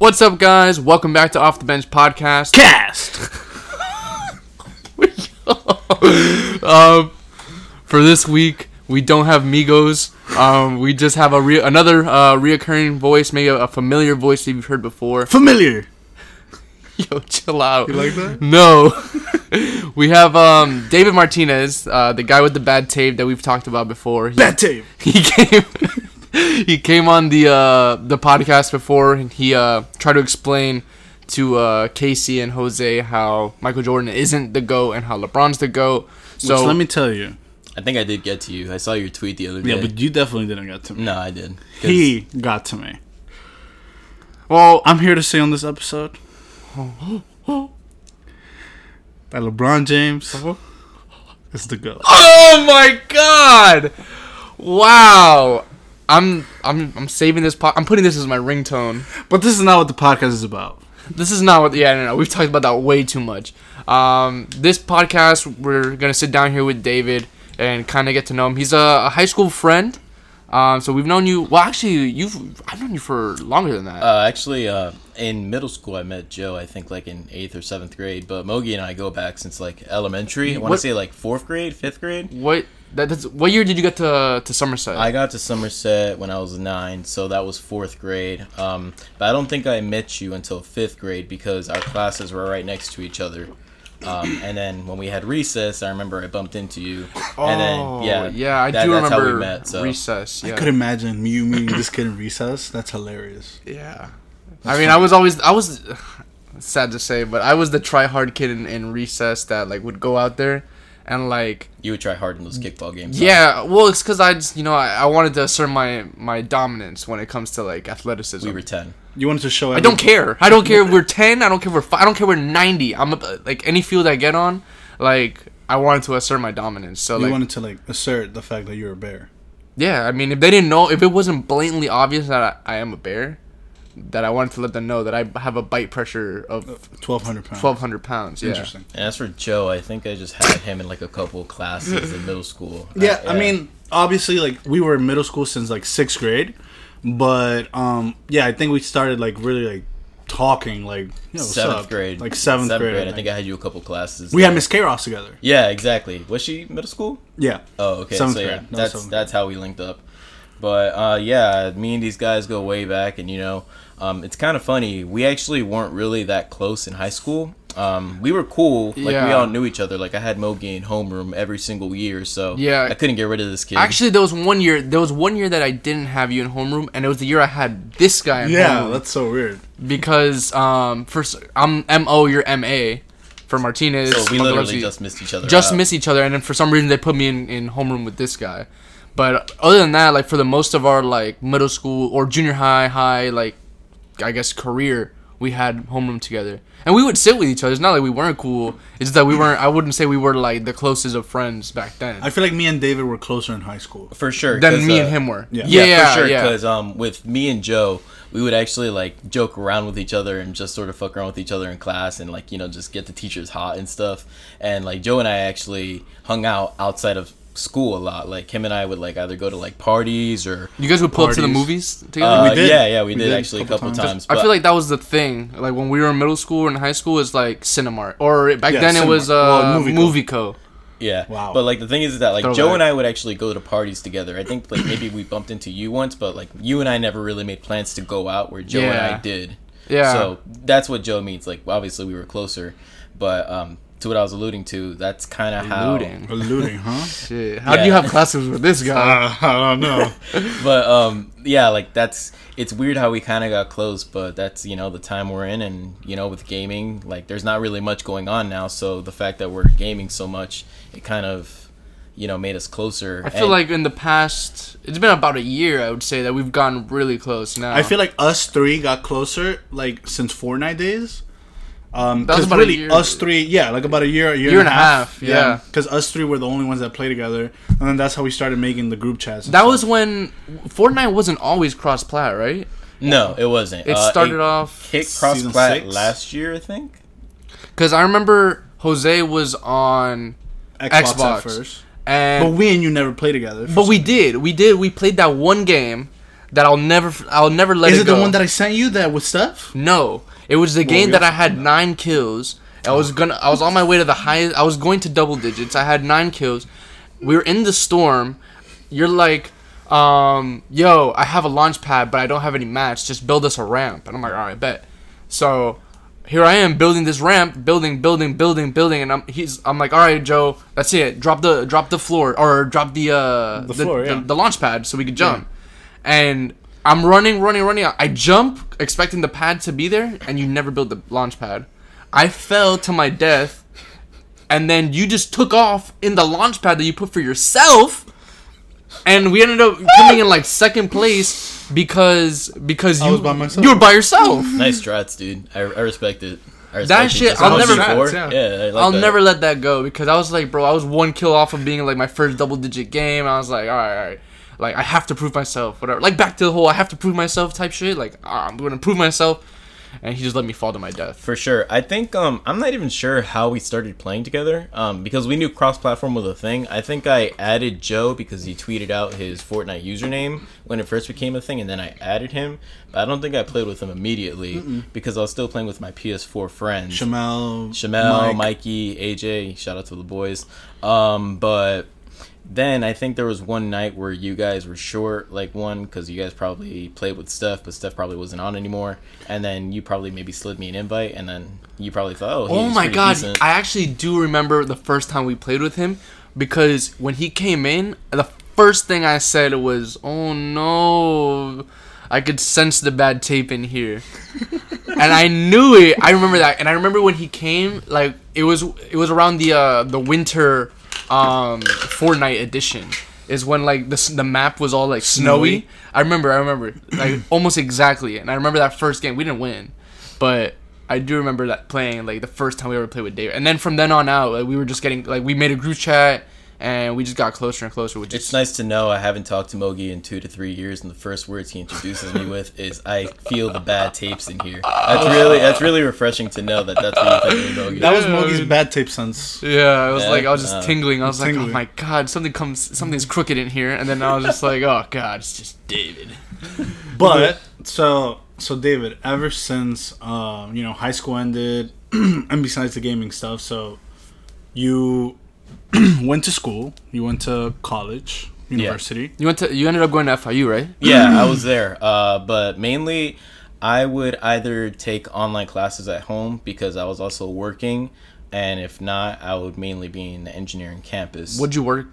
What's up, guys? Welcome back to Off the Bench Podcast. Cast. um, for this week, we don't have Migos. Um, we just have a re- another uh, reoccurring voice, maybe a, a familiar voice that you've heard before. Familiar. Yo, chill out. You like that? No. we have um, David Martinez, uh, the guy with the bad tape that we've talked about before. He, Bad tape. he came he came on the uh, the podcast before and he uh, tried to explain to uh, Casey and Jose how Michael Jordan isn't the GOAT and how LeBron's the GOAT. So Which let me tell you. I think I did get to you. I saw your tweet the other day. Yeah, but you definitely didn't get to me. no, I did. He got to me. well, I'm here to say on this episode that LeBron James is the GOAT. oh my god! Wow. I'm I'm I'm saving this po- I'm putting this as my ringtone. But this is not what the podcast is about. This is not what. Yeah, no, no. We've talked about that way too much. Um, this podcast, we're gonna sit down here with David and kind of get to know him. He's a, a high school friend. Um, so we've known you. Well, actually, you've I've known you for longer than that. Uh, actually, uh, in middle school, I met Joe. I think like in eighth or seventh grade. But Mogi and I go back since like elementary. I want to say like fourth grade, fifth grade. what? That, that's what year did you get to to Somerset? I got to Somerset when I was nine, so that was fourth grade. Um, but I don't think I met you until fifth grade because our classes were right next to each other. Um, and then when we had recess, I remember I bumped into you. and then yeah, Oh, yeah, I that- do that's how we remember met, so. recess. Yeah, I could imagine you meeting this kid in recess. That's hilarious. Yeah. I mean, I was always I was sad to say, but I was the try hard kid in, in recess that like would go out there and like You would try hard in those kickball games. huh? yeah, well, it's because I just you know I, I wanted to assert my my dominance when it comes to like athleticism. we were ten. You wanted to show. I don't care. I don't care if we're ten. I don't care if we're five. I don't care if we're ninety. I'm a, like any field I get on, like I wanted to assert my dominance. So You like wanted to like assert the fact that you're a bear. yeah, I mean if they didn't know if it wasn't blatantly obvious that I, I am a bear, that I wanted to let them know that I have a bite pressure of Twelve hundred pounds. twelve hundred pounds. Yeah. Interesting. As for Joe, I think I just had him in like a couple classes in middle school. Yeah, Uh, I mean, obviously, like we were in middle school since like sixth grade, but um, yeah, I think we started like really like talking like you know, seventh up? grade, like seventh, grade. I think I had you a couple classes. we had. Miss K Ross together. Yeah, exactly. Was she middle school? Yeah. Oh, okay. Seventh so yeah, grade. No, that's seventh that's how we linked up. But uh, yeah, me and these guys go way back, and you know, um, it's kind of funny. We actually weren't really that close in high school. Um, we were cool, like we all knew each other. Like I had Mogi in homeroom every single year, so Yeah. I couldn't get rid of this kid. Actually, there was one year. There was one year that I didn't have you in homeroom, and it was the year I had this guy in Yeah, homeroom. that's so weird. because um, first I'm M O, you're M A, for Martinez. so we literally Montgomery. just missed each other. just out. miss each other, and then for some reason they put me in in homeroom with this guy. But other than that, like for the most of our like middle school or junior high, high like I guess career, we had homeroom together, and we would sit with each other. It's not like we weren't cool. It's just that we weren't. I wouldn't say we were like the closest of friends back then. I feel like me and David were closer in high school. for sure. than me uh, and him were. yeah. yeah, Yeah, for sure. yeah. Because um, with me and Joe, we would actually like joke around with each other and just sort of fuck around with each other in class and like you know just get the teachers hot and stuff. And like Joe and I actually hung out outside of school a lot. Like him and I would like either go to like parties or. You guys would pull up to the movies together. Uh, We did. Yeah, yeah, we, We did, did actually a couple couple times. times. I feel like that was the thing. Like when we were in middle school and high school, it's like Cinemark, or back Yeah, then it was uh, Well, Muvico. Muvico. Yeah. Wow. But like the thing is that like Throwback. Joe and I would actually go to parties together. I think like maybe we bumped into you once, but like you and I never really made plans to go out where Joe and I did. Yeah. So that's what Joe means. Like obviously we were closer, but um to what I was alluding to, that's kind of how. Looting. Alluding, huh? Shit. How do you have classes with this guy? Uh, I don't know. But um yeah, like that's it's weird how we kind of got close, but that's you know the time we're in, and you know with gaming, like there's not really much going on now. So the fact that we're gaming so much, it kind of you know made us closer. I feel And- like in the past, it's been about a year. I would say that we've gotten really close now. I feel like us three got closer like since Fortnite days. Um, That was because about a really year. us three, yeah, like about a year, a year, Year and a half, yeah. Because us three were the only ones that play together, and then that's how we started making the group chats. that stuff. was when Fortnite wasn't always cross plat, right? no, it wasn't. It Uh, started off hit cross-plat last year, I think. because I remember Jose was on Xbox, Xbox. at first. and But we and you never played together. But we did. We did. We played that one game that I'll never I'll never let Is it it go. the one that I sent you that with stuff? No, it was the game that I had nine kills. I was gonna. I was on my way to the highest. I was going to double digits. I had nine kills. We were in the storm. You're like, um, yo, I have a launch pad, but I don't have any mats. Just build us a ramp. And I'm like, all right, bet. So here I am building this ramp, building, building, building, building, and I'm he's. I'm like, all right, Joe, that's it. Drop the drop the floor or drop the uh The floor, yeah. the, launch pad so we could jump. And I'm running, running, running. I jump expecting the pad to be there, and you never build the launch pad. I fell to my death, and then you just took off in the launch pad that you put for yourself, and we ended up coming in like second place because because you was by myself. You were by yourself. Nice strats, dude. I, I respect it. I respect That it. shit, Just I'll like never- before. Strats, Yeah, I like I'll that. never let that go because I was like, bro, I was one kill off of being like my first double digit game. I was like, all right, all right. Like I have to prove myself, whatever. Like back to the whole I have to prove myself type shit. Like ah, I'm gonna prove myself, and he just let me fall to my death. For sure. I think um I'm not even sure how we started playing together. Um because we knew cross platform was a thing. I think I added Joe because he tweeted out his Fortnite username when it first became a thing and then I added him. But I don't think I played with him immediately because I was still playing with my PS4 friends. Shamel, Shamel, Mike. Mikey, AJ, shout out to the boys. Um, but then I think there was one night where you guys were short, like one, because you guys probably played with Steph, but Steph probably wasn't on anymore. And then you probably maybe slid me an invite, and then you probably thought, oh, Oh he's my pretty god, decent. I actually do remember the first time we played with him because when he came in, the first thing I said was, "Oh no." I could sense the bad tape in here. and I knew it. I remember that. And I remember when he came, like it was it was around the uh the winter um Fortnite edition is when like the the map was all like snowy. Snowy. I remember, I remember like almost exactly. And I remember that first game. We didn't win. But I do remember that playing like the first time we ever played with David, and then from then on out, like, we were just getting like we made a group chat, and we just got closer and closer. Which It's is nice to know I haven't talked to Mogi in two to three years, and the first words he introduces me with is "I feel the bad tapes in here." That's really that's really refreshing to know that that's what you think of Mogi. That was Mogi's bad tape sense. Yeah, I was Yeah? like, I was just Uh, tingling. I was like, oh my god, something comes, something's crooked in here, and then I was just like, oh god, it's just David. But so so David, ever since um, you know high school ended, and besides the gaming stuff, so you went to school, you went to college, university. You went to, you ended up going to FIU, right? Yeah, I was there. Uh, but mainly, I would either take online classes at home because I was also working, and if not, I would mainly be in the engineering campus. What'd you work?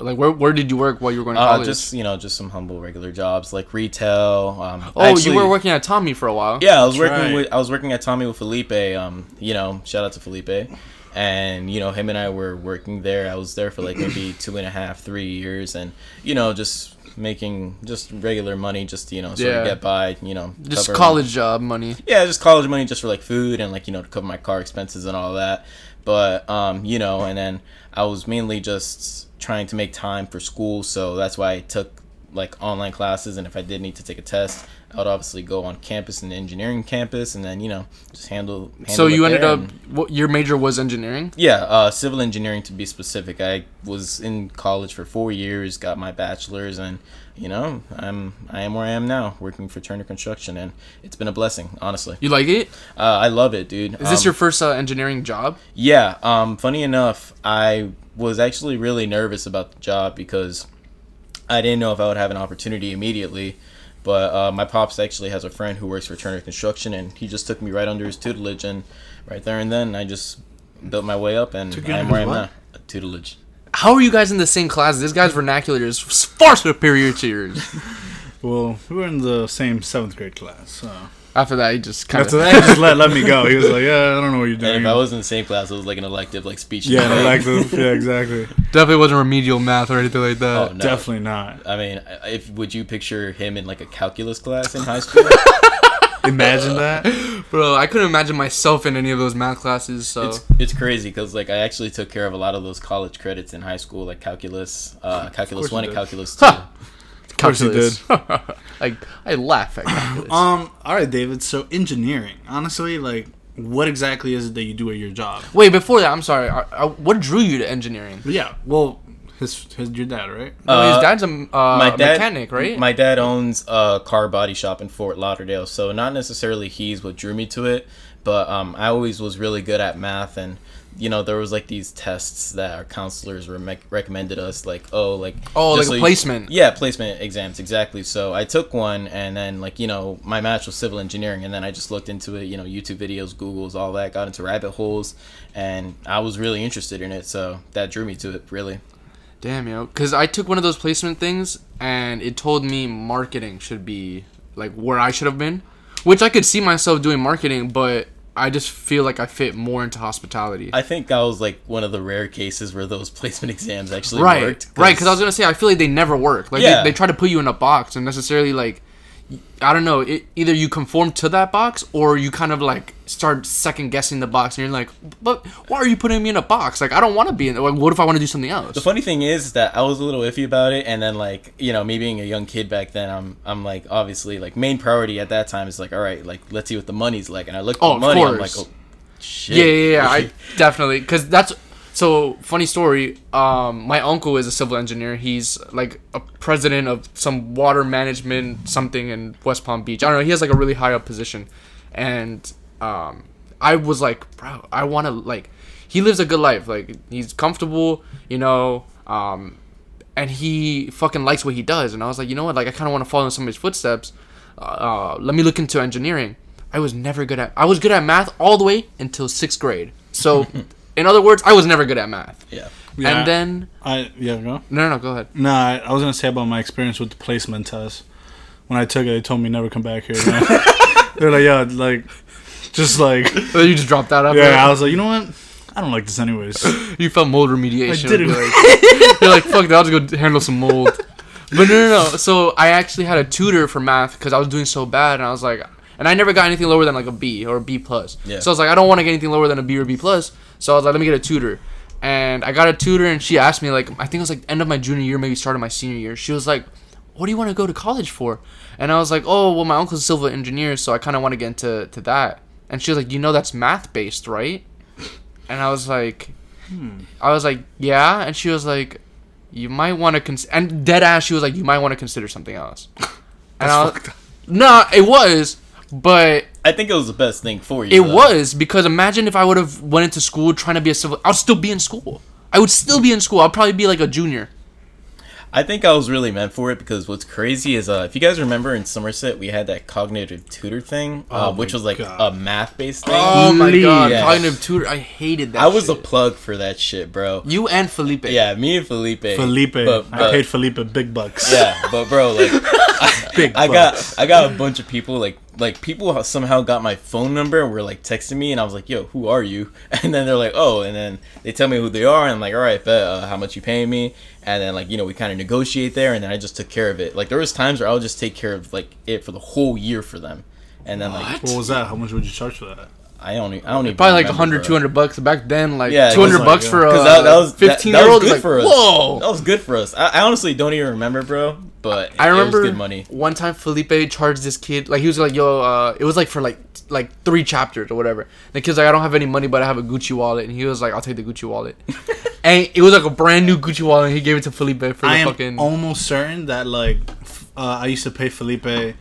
Like, where where did you work while you were going to uh, college? just you know, just some humble regular jobs like retail. Um, oh, actually- you were working at Tommy for a while. Yeah, I was That's working right. with I was working at Tommy with Felipe. Um, you know, shout out to Felipe. And you know, him and I were working there. I was there for like maybe two and a half, three years, and you know, just making just regular money, just you know, sort Yeah. of get by. You know, just college job money. yeah, just college money just for like food and like you know to cover my car expenses and all that. But um, you know, and then I was mainly just trying to make time for school, so that's why I took like online classes. And if I did need to take a test, I would obviously go on campus in the engineering campus, and then you know just handle. handle So you ended up, what your major was engineering? yeah, uh, civil engineering to be specific. I was in college for four years, got my bachelor's, and you know, I'm I am where I am now, working for Turner Construction, and it's been a blessing, honestly. You like it? Uh, I love it, dude. Is this Um, your first uh, engineering job? Yeah. Um. Funny enough, I was actually really nervous about the job because I didn't know if I would have an opportunity immediately. But uh, my pops actually has a friend who works for Turner Construction, and he just took me right under his tutelage, and right there and then I just built my way up, and Took you I'm under where I'm his now. A tutelage. How are you guys in the same class? This guy's vernacular is far superior to yours. Well, we were in the same seventh grade class. So. After that, he just kind of. After of. that, he just let, let me go. He was like, "Yeah, I don't know what you're doing." And if I was in the same class, it was like an elective, like speech. yeah, an elective. Yeah, exactly. Definitely wasn't remedial math or anything like that. Oh, no. Definitely not. I mean, if would you picture him in like a calculus class in high school? Imagine that. Bro, I couldn't imagine myself in any of those math classes. So It's it's crazy because like I actually took care of a lot of those college credits in high school, like calculus, uh, calculus one and did. calculus two. Huh. course you calculus. like I laugh at calculus. Um. All right, David. So engineering. Honestly, like, what exactly is it that you do at your job? Wait, before that, I'm sorry. I, I, what drew you to engineering? Yeah. Well, His his your dad, right? No, Uh, his dad's a uh, my dad, mechanic, right? My dad owns a car body shop in Fort Lauderdale, so not necessarily he's what drew me to it, but um, I always was really good at math, and you know there was like these tests that our counselors were mec- recommended us, like oh like Oh, like a you- placement. yeah, placement exams exactly. So I took one, and then like you know my match was civil engineering, and then I just looked into it, you know YouTube videos, Google's, all that, got into rabbit holes, and I was really interested in it, so that drew me to it really. Damn, yo. Because I took one of those placement things and it told me marketing should be like where I should have been, which I could see myself doing marketing, but I just feel like I fit more into hospitality. I think that was like one of the rare cases where those placement exams actually right, worked. right. Because I was gonna say I feel like they never work. Like Yeah. they, they try to put you in a box and necessarily like. I don't know. It, either you conform to that box, or you kind of like start second guessing the box, and you're like, "But why are you putting me in a box? Like, I don't want to be in. Like, what if I want to do something else?" The funny thing is that I was a little iffy about it, and then like you know me being a young kid back then, I'm I'm like obviously like main priority at that time is like all right like let's see what the money's like, and I looked at Oh, the money, I'm like oh shit Yeah, yeah, yeah. I definitely because that's so funny story. Um, my uncle is a civil engineer. He's like a president of some water management something in West Palm Beach. I don't know. He has like a really high up position, and um, I was like, bro, I want to like. He lives a good life. Like he's comfortable, you know. Um, and he fucking likes what he does. And I was like, you know what? Like I kind of want to follow in somebody's footsteps. Uh, let me look into engineering. I was never good at. I was good at math all the way until sixth grade. So, in other words, I was never good at math. yeah Yeah. And then I yeah go. no, no, no, go ahead. No, I, I was gonna say about my experience with the placement test. When I took it, they told me never come back here. man. They're like, yeah, like, just like, you just dropped that up. yeah. I was like, you know what? I don't like this anyways. you felt mold remediation. I didn't. You're like, you're like, fuck that. I'll just go handle some mold. But no, no, no. So I actually had a tutor for math because I was doing so bad, and I was like, and I never got anything lower than like a B or a B plus. Yeah. So I was like, I don't want to get anything lower than a B or B plus. So I was like, let me get a tutor. And I got a tutor, and she asked me like, I think it was like end of my junior year, maybe start of my senior year. She was like, "What do you want to go to college for?" And I was like, "Oh, well, my uncle's a civil engineer, so I kind of want to get into to that." And she was like, "You know, that's math based, right?" And I was like, I was like, "Yeah," and she was like, "You might want to cons." And dead ass, she was like, "You might want to consider something else." And I was, no, it was, but I think it was the best thing for you. it though. was because imagine if I would have went into school trying to be a civil, I'd still be in school. I would still be in school. I'd probably be like a junior. I think I was really meant for it because what's crazy is uh, if you guys remember in Somerset we had that cognitive tutor thing, uh, Oh which was like God. a math based thing. Oh my god, Yeah. cognitive tutor. I hated that. I was a plug for that shit, bro. you and Felipe. Yeah, me and Felipe. Felipe, But, I paid Felipe big bucks. Yeah, but bro, like big. I bucks. got I got a bunch of people like like people somehow got my phone number and were like texting me and I was like, "Yo, who are you?" And then they're like, "Oh," and then they tell me who they are and I'm like, "All right, uh, how much you paying me?" And then like you know we kind of negotiate there and then I just took care of it. Like there was times where I would just take care of like it for the whole year for them. And then like What was that? How much would you charge for that? I don't e- I don't even Probably like remember, 100, 200 bucks. Back then, like Yeah, 200 bucks like, for yeah. a 'Cause that, that was 15 that year was old. good Like, for us. whoa. That was good for us. I, I honestly don't even remember, bro. But I it remember was good money. one time Felipe charged this kid like he was like yo uh it was like for like t- like three chapters or whatever. The kid's like I don't have any money but I have a Gucci wallet and he was like I'll take the Gucci wallet. and it was like a brand new Gucci wallet and he gave it to Felipe for the I am fucking almost certain that like uh, I used to pay Felipe.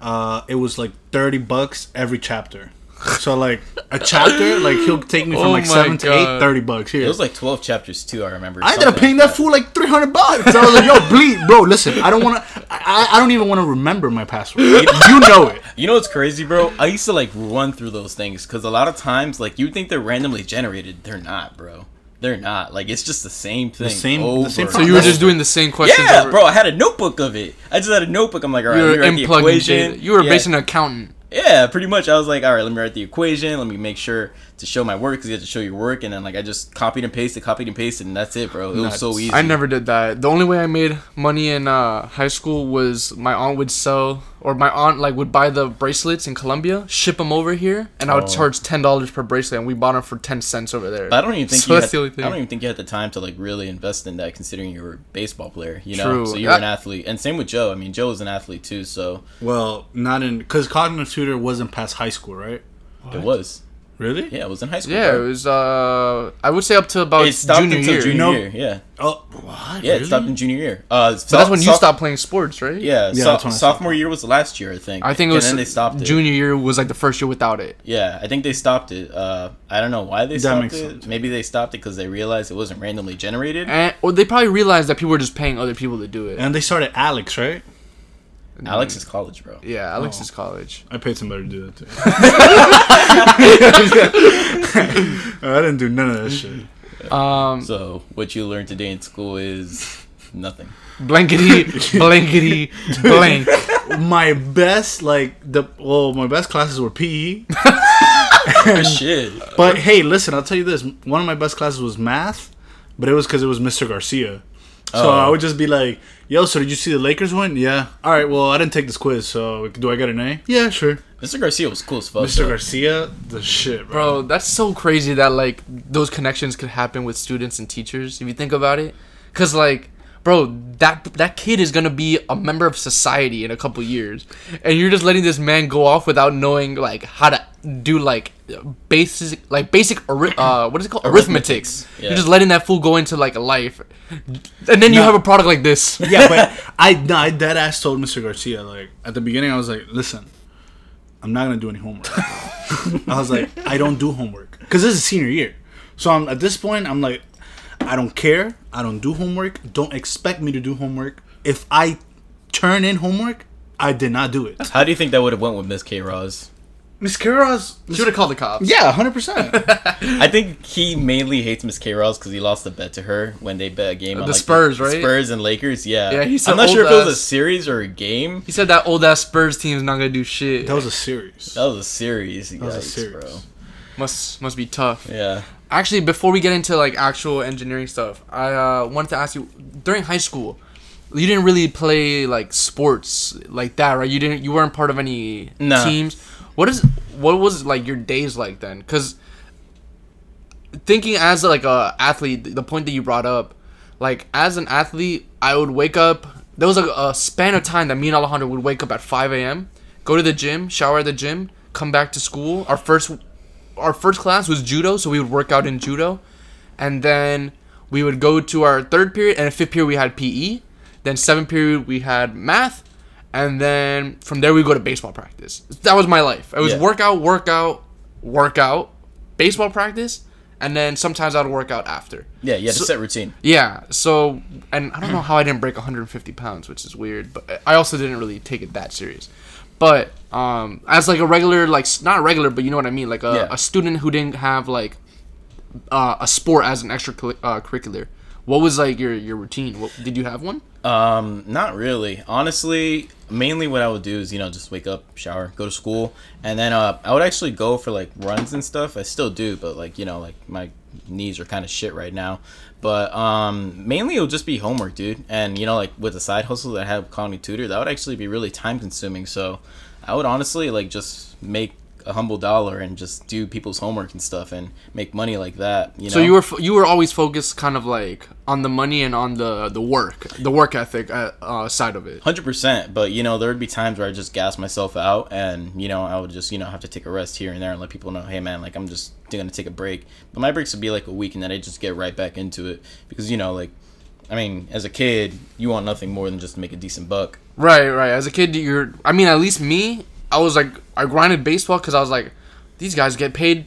Uh, it was like thirty bucks every chapter. So like a chapter, like he'll take me from Oh like my seven to God. eight, 30 bucks here. It was like 12 chapters too, I remember. I ended up paying like that fool like three hundred bucks. I was like, "Yo, bleed, bro. Listen, I don't want to. I, I don't even want to remember my password. you know it. You know what's crazy, bro? I used to like run through those things because a lot of times, like you think they're randomly generated, they're not, bro. They're not. Like it's just the same thing. same- the same So you were just doing the same questions Yeah, over- bro. I had a notebook of it. I just had a notebook. I'm like, all right, You let me were write the in equation. You were yeah. basically an accountant. Yeah, pretty much. I was like, all right, let me write the equation. Let me make sure to show my work because you have to show your work. And then like I just copied and pasted, copied and pasted, and that's it, bro. It was so easy. I never did that. The only way I made money in uh, high school was my aunt would sell, or my aunt like would buy the bracelets in Colombia, ship them over here, and I would Oh. charge ten dollars per bracelet, and we bought them for ten cents over there. But I don't even think So you that's had, the only thing. I don't even think you had the time to like really invest in that, considering you were a baseball player. You know, True. so you were an athlete, and same with Joe. I mean, Joe was an athlete too, so Well, not in because cognitive tutor wasn't past high school, right? it was. Really? Yeah, it was in high school. Yeah, bro. it was. Uh, I I would say up to about it stopped junior until year. junior No. year. Yeah, Oh, what? yeah, really? it stopped in junior year. Uh, So that's when you stopped playing sports, right? Yeah, Yeah, so- that's when stopped. sophomore year was the last year, I think. I think it And was. then they stopped it. Junior year was like the first year without it. Yeah, I think they stopped it. Uh, I don't know why they That stopped makes it. sense. Maybe they stopped it because they realized it wasn't randomly generated. And or they probably realized that people were just paying other people to do it. And they started ALEKS, right? ALEKS is college, bro. yeah, ALEKS Oh. is college. I paid somebody to do that too. I didn't do none of that shit. Um, So what you learned today in school is nothing. blankety, blankety, blank. My best, like the well, my best classes were PE. Shit. But hey, listen, I'll tell you this: one of my best classes was math, but it was because it was Mr. Garcia. So Oh. I would just be like, "Yo, so did you see the Lakers win? Yeah. All right. Well, I didn't take this quiz, so do I get an A? Yeah, sure. Mr. Garcia was cool as fuck. Mr. though. Garcia, the shit, bro. Bro, that's so crazy that like those connections could happen with students and teachers if you think about it. Cause like, bro, that that kid is gonna be a member of society in a couple years, and you're just letting this man go off without knowing like how to do like basic like basic uh what is it called arithmetics. Yeah. You're just letting that fool go into like a life, and then you No. have a product like this. yeah, but I no, I dead ass told Mr. Garcia like at the beginning I was like, listen, I'm not gonna do any homework. I was like, I don't do homework because this is senior year, so I'm at this point I'm like, I don't care. I don't do homework. Don't expect me to do homework. If I turn in homework, I did not do it. How do you think that would have went with Miss K. Roz? Miss Kara's, Should have called the cops. yeah, hundred percent. I think he mainly hates Miss K. Roz because he lost a bet to her when they bet a game on The like, Spurs, the right? Spurs and Lakers. Yeah, Yeah, he's so I'm not sure if it was a series or a game. He said that old ass Spurs team is not gonna do shit. That was a series. That was a series, That was a series. bro. must must be tough. Yeah. Actually, before we get into like actual engineering stuff, I uh, wanted to ask you during high school, you didn't really play like sports like that, right? You didn't. You weren't part of any Nah. teams. What is what was like your days like then? Because thinking as like a athlete, the point that you brought up, like as an athlete, I would wake up. There was a, a span of time that me and Alejandro would wake up at 5 a.m., go to the gym, shower at the gym, come back to school. Our first our first class was judo, so we would work out in judo, and then we would go to our third period, and fifth period we had PE. Then seventh period we had math, and then from there we go to baseball practice. That was my life. It was Yeah. workout, workout, workout, baseball practice, and then sometimes I'd work out after. Yeah, yeah, had So- a set routine. Yeah, so and I don't know how I didn't break 150 pounds, which is weird, but I also didn't really take it that serious. But um, as like a regular, like not regular, but you know what I mean, like a, Yeah. a student who didn't have like uh, a sport as an extra uh, curricular, what was like your your routine? What, did you have one? Um, not really. Honestly, mainly what I would do is, you know, just wake up, shower, go to school, and then uh I would actually go for like runs and stuff. I still do, but like, you know, like my knees are kind of shit right now. But um mainly it would just be homework, dude. And you know, like with the side hustle that I have me tutor, that would actually be really time consuming. So I would honestly like just make a humble dollar and just do people's homework and stuff and make money like that. You know. So you were you were always focused kind of like on the money and on the the work, the work ethic uh, uh, side of it. Hundred percent, but you know there would be times where I just gas myself out, and you know I would just you know have to take a rest here and there and let people know, hey man, like I'm just gonna take a break. But my breaks would be like a week, and then I just get right back into it because you know like, I mean, as a kid, you want nothing more than just to make a decent buck. Right, right. As a kid, you're. I mean, at least me, I was like, I grinded baseball because I was like, these guys get paid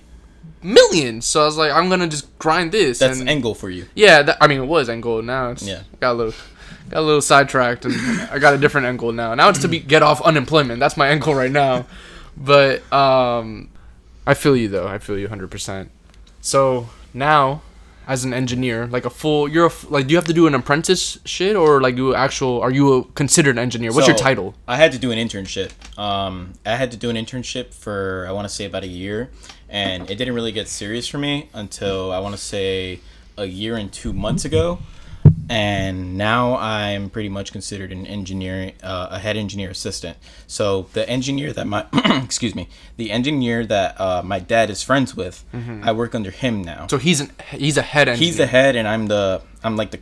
millions, so I was like, I'm gonna just grind this. That's and end goal for you. yeah, that, I mean, it was end goal. Now it's Yeah. got a little, got a little sidetracked, and I got a different end goal now. Now it's to be get off unemployment. That's my end goal right now. But um, I feel you though. I feel you 100. percent So now, as an engineer, like a full, you're a, like, do you have to do an apprentice shit or like do actual? Are you a considered engineer? What's your title? I had to do an internship. Um, I had to do an internship for I want to say about a year, and it didn't really get serious for me until I want to say a year and two months ago. And now I'm pretty much considered an engineer, uh, a head engineer assistant. So the engineer that my, excuse me, the engineer that uh, my dad is friends with, I work under him now. So he's an he's a head engineer. He's the head, and I'm the I'm like the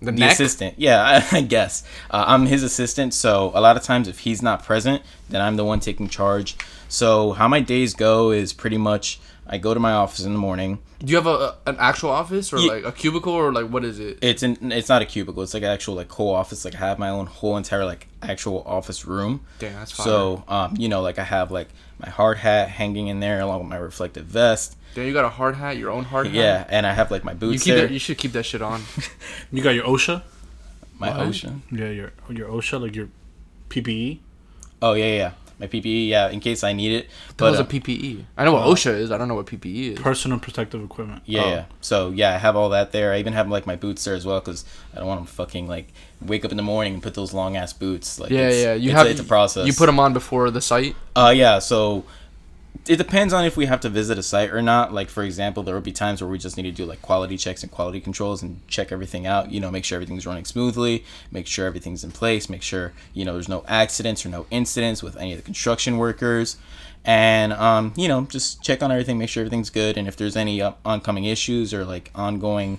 The the, assistant. Yeah, I, I guess uh, I'm his assistant. So a lot of times, if he's not present, then I'm the one taking charge. So how my days go is pretty much I go to my office in the morning. Do you have a, an actual office or Ye- like a cubicle or like what is it? It's in it's not a cubicle. It's like an actual like whole office. Like I have my own whole entire like actual office room. Damn, that's fire. So um, you know, like I have like my hard hat hanging in there along with my reflective vest. Damn, you got a hard hat, your own hard hat. Yeah, and I have like my You boots keep there. that. You should keep that shit on. You got your OSHA. my What? ocean. Yeah, your your OSHA, like your? PPE. Oh yeah, yeah, yeah. My PPE. Yeah, in case I need it. That But was uh, a PPE. I know what OSHA is. I don't know what PPE is. Personal protective equipment. Yeah, Oh. yeah. So yeah, I have all that there. I even have like my boots there as well because I don't want to fucking like wake up in the morning and put those long ass boots. Like yeah, it's, yeah. You it's, have a, it's a process. You put them on before the site. Uh, yeah. So it depends on if we have to visit a site or not. Like for example, there will be times where we just need to do like quality checks and quality controls and check everything out. You know, make sure everything's running smoothly, make sure everything's in place, make sure you know there's no accidents or no incidents with any of the construction workers. And um, you know, just check on everything, make sure everything's good, and if there's any uh, oncoming issues or like ongoing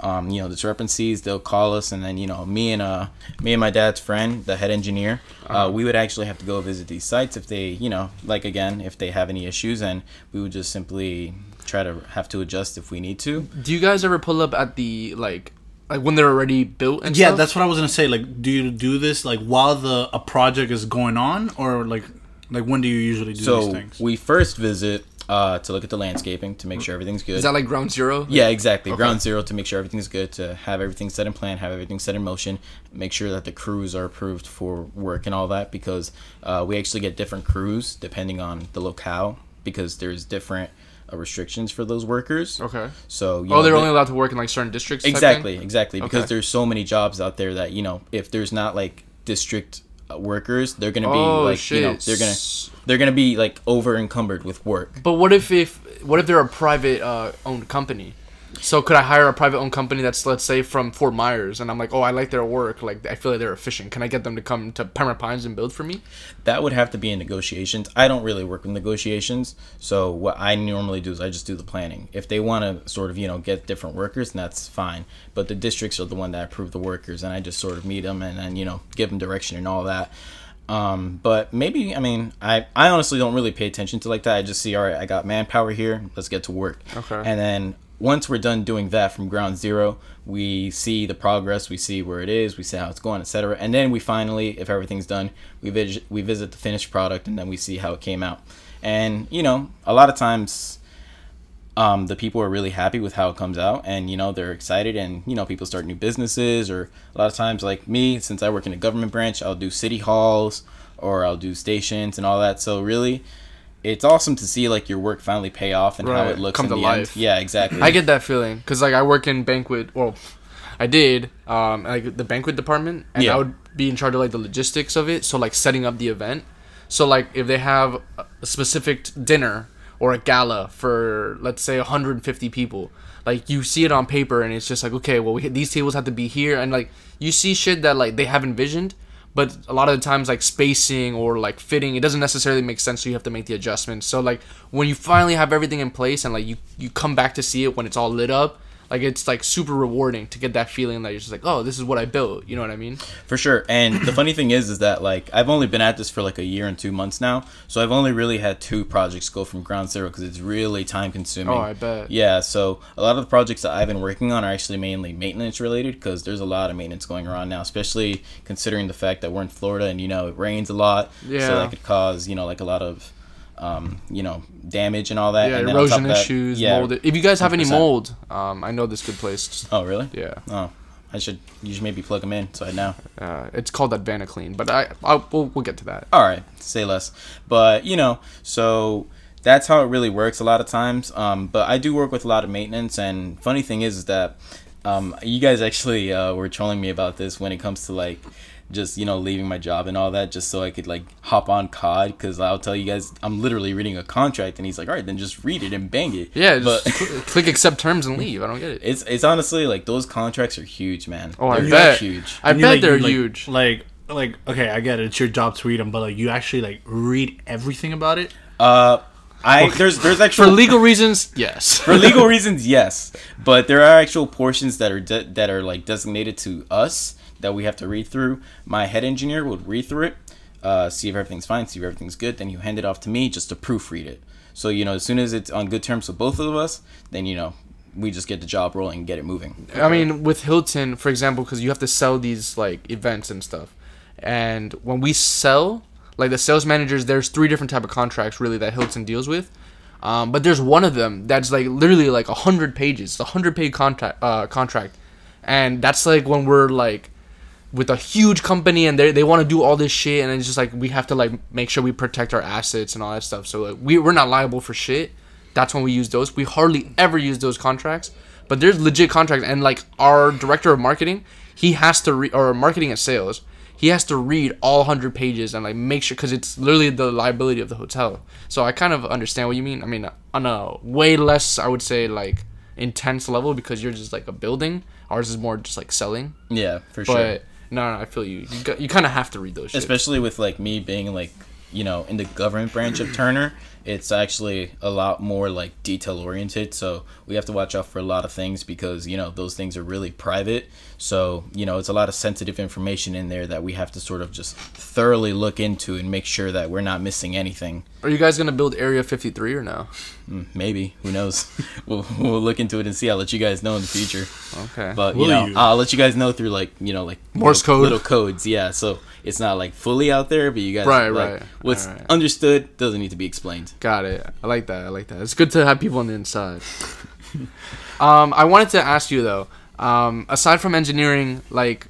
um, you know the discrepancies they'll call us and then you know me and uh me and my dad's friend the head engineer uh, we would actually have to go visit these sites if they you know like again if they have any issues and we would just simply try to have to adjust if we need to Do you guys ever pull up at the like, like when they're already built and Yeah, stuff? that's what I was gonna say. Like, do you do this like while the a project is going on, or like like when do you usually do these so things? we first visit uh, to look at the landscaping to make sure everything's good Is that like ground zero? Yeah, exactly. Okay. Ground zero to make sure everything's good, to have everything set in plan, have everything set in motion, make sure that the crews are approved for work and all that because uh, we actually get different crews depending on the locale because there's different uh, restrictions for those workers. Okay. So you Oh, know, they're the- only allowed to work in like certain districts. exactly, exactly because Okay. there's so many jobs out there that you know if there's not like district workers, they're gonna be Oh like shit. you know they're gonna they're gonna be like over encumbered with work. But what if if what if they're a private uh, owned company? So could I hire a private owned company that's let's say from Fort Myers and I'm like, oh, I like their work, like I feel like they're efficient. Can I get them to come to Pembroke Pines and build for me? that would have to be in negotiations. I don't really work with negotiations, so what I normally do is I just do the planning. If they want to sort of you know get different workers, then that's fine. But the districts are the one that approve the workers, and I just sort of meet them and then you know give them direction and all that. Um, but maybe I mean I I honestly don't really pay attention to like that. I just see all right, I got manpower here, let's get to work. Okay. And then once we're done doing that from ground zero, we see the progress, we see where it is, we see how it's going, etc. And then we finally, if everything's done, we vis- we visit the finished product, and then we see how it came out. And you know, a lot of times, um, the people are really happy with how it comes out, and you know, they're excited, and you know, people start new businesses, or a lot of times, like me, since I work in a government branch, I'll do city halls or I'll do stations and all that. So really. It's awesome to see like your work finally pay off and how it looks come in to the life. end. Yeah, exactly. I get that feeling because like I work in banquet. Well, I did um like the banquet department, and Yeah. I would be in charge of like the logistics of it. So like setting up the event. So like if they have a specific dinner or a gala for let's say 150 people, like you see it on paper and it's just like okay, well we, these tables have to be here, and like you see shit that like they have envisioned. But a lot of the times, like spacing or like fitting, it doesn't necessarily make sense. So you have to make the adjustments. So like when you finally have everything in place and like you you come back to see it when it's all lit up, like it's like super rewarding to get that feeling that you're just like, oh, this is what I built. You know what I mean? For sure. And the funny thing is, is that like I've only been at this for like a year and two months now, so I've only really had two projects go from ground zero because it's really time consuming. Oh, I bet. Yeah. So a lot of the projects that I've been working on are actually mainly maintenance related because there's a lot of maintenance going around now, especially considering the fact that we're in Florida and you know it rains a lot. Yeah. So that could cause you know like a lot of um, you know damage and all that. Yeah, and then on top erosion of that- issues, yeah. mold. If you guys have any 100%. mold, um, I know this good place. Oh really? Yeah, Oh, I should you should maybe plug them in so I know. uh, it's called Advana Clean, but I I'll, we'll we'll get to that. all right say less but you know so that's how it really works a lot of times um, but i do work with a lot of maintenance and funny thing is, is that um, you guys actually uh, were trolling me about this when it comes to like just you know leaving my job and all that just so i could like hop on cod because i'll tell you guys i'm literally reading a contract and he's like all right then just read it and bang it Yeah, but just cl- click accept terms and leave. I don't get it. it's it's honestly like those contracts are huge man Oh, I They're bet. huge I And you, bet like, they're you, huge. Like, like, okay, I get it. It's your job to read them, but like, you actually like read everything about it. uh i there's there's actually For actual legal reasons, yes. for legal reasons, yes, but there are actual portions that are de- that are like designated to us that we have to read through. My head engineer would read through it. uh, see if everything's fine, see if everything's good. Then you hand it off to me just to proofread it. So you know, as soon as it's on good terms with both of us, then you know we just get the job rolling and get it moving. I mean, with Hilton, for example, because you have to sell these like events and stuff, and when we sell, like the sales managers, there's three different type of contracts really that Hilton deals with. Um, but there's one of them that's like literally like a hundred pages, a hundred page contract, uh, contract, and that's like when we're like with a huge company and they they want to do all this shit, and it's just like we have to like make sure we protect our assets and all that stuff. So like we we're not liable for shit. That's when we use those. We hardly ever use those contracts, but there's legit contracts, and like our director of marketing, he has to read or marketing and sales. He has to read all hundred pages and like make sure because it's literally the liability of the hotel. So I kind of understand what you mean. I mean, on a way less, I would say like intense level because you're just like a building. Ours is more just like selling. Yeah, for But sure. No, no, I feel you. You, you kind of have to read those. Shit. Especially with like me being like you know in the government branch of Turner, it's actually a lot more like detail oriented. So we have to watch out for a lot of things because you know those things are really private. So you know it's a lot of sensitive information in there that we have to sort of just thoroughly look into and make sure that we're not missing anything. Are you guys gonna build Area 53 or no? Mm, Maybe who knows? we'll we'll look into it and see. I'll let you guys know in the future. Okay. But you Will know, you? I'll let you guys know through like you know like Morse little, code. little codes. Yeah, so it's not like fully out there, but you guys Right, like, right. What's Alright. understood doesn't need to be explained. Got it. I like that. I like that. It's good to have people on the inside. um, I wanted to ask you though. Um, aside from engineering, like,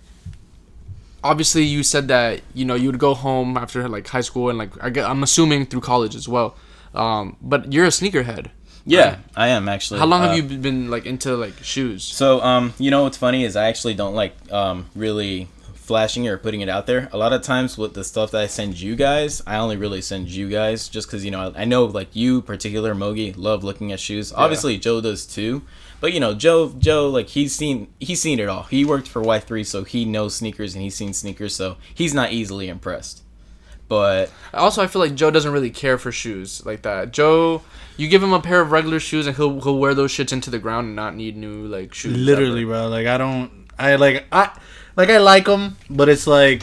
obviously you said that you know you would go home after like high school and like I I'm assuming through college as well. Um, but you're a sneakerhead. Yeah, I am actually. How long Uh, have you been like into like shoes? So, um, you know what's funny is I actually don't like um really flashing it or putting it out there. A lot of times with the stuff that I send you guys, I only really send you guys just because you know I, I know like you particular Mogi love looking at shoes. Obviously Joe does too. But you know, Joe, Joe, like he's seen, he's seen it all. He worked for Y three, so he knows sneakers and he's seen sneakers, so he's not easily impressed. But Also, I feel like Joe doesn't really care for shoes like that. Joe, you give him a pair of regular shoes and he'll he'll wear those shits into the ground and not need new like shoes. Literally, ever. bro. Like I don't. I like I like I like them, but it's like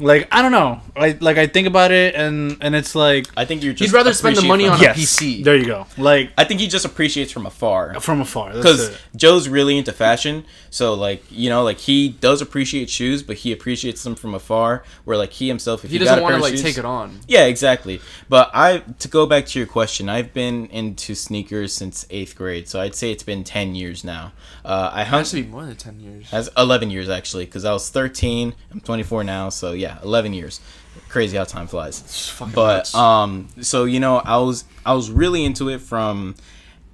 like I don't know. I like I think about it and and it's like I think you're just He'd rather spend the money appreciate on from- a PC. There you go. Like I think he just appreciates from afar. from afar. That's because it. Joe's really into fashion, so like you know, like he does appreciate shoes, but he appreciates them from afar. Where like he himself, if He he, doesn't want to like shoes, take it on. Yeah, exactly. But I to go back to your question, I've been into sneakers since eighth grade, so I'd say it's been ten years now. Uh, I It has hunt to be more than ten years. has eleven years actually, because I was thirteen. I'm 24 now, so yeah, eleven years. Crazy how time flies fucking but nuts. um so you know i was i was really into it from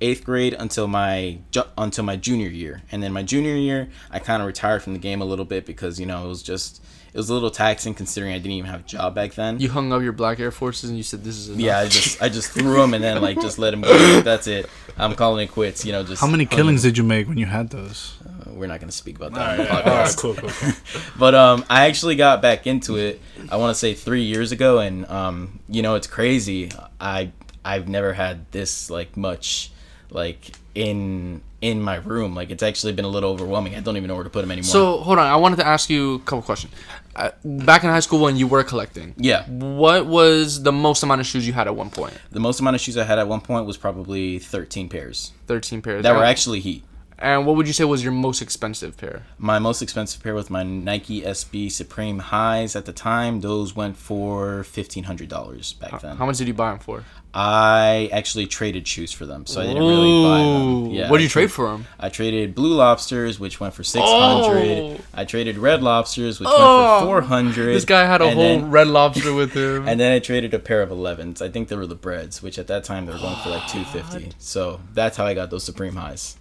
eighth grade until my ju- until my junior year and then my junior year i kind of retired from the game a little bit because you know it was just it was a little taxing considering i didn't even have a job back then You hung up your black Air Forces and you said this is enough. yeah i just i just threw them and then like just let them go that's it i'm calling it quits you know just How many killings did you make when you had those? We're not going to speak about that on the All podcast right, cool, cool, cool. but um, I actually got back into it. I want to say three years ago, and um, you know it's crazy. I I've never had this like much like in in my room. Like it's actually been a little overwhelming. I don't even know where to put them anymore. So hold on, I wanted to ask you a couple questions. Uh, back in high school when you were collecting, yeah, what was the most amount of shoes you had at one point? the most amount of shoes I had at one point was probably thirteen pairs Thirteen pairs. that were actually Heat. And what would you say was your most expensive pair? My most expensive pair was my Nike SB Supreme Highs at the time. Those went for fifteen hundred dollars back then. How much did you buy them for? I actually traded shoes for them, so I didn't really buy them. Yeah, what did you trade for them? I traded blue lobsters, which went for six hundred. Oh. I traded red lobsters, which Oh. went for oh. four hundred. This guy had a whole Then, red lobster with him. and then I traded a pair of elevens. I think they were the breads, which at that time they were going for like two fifty. So that's how I got those Supreme highs.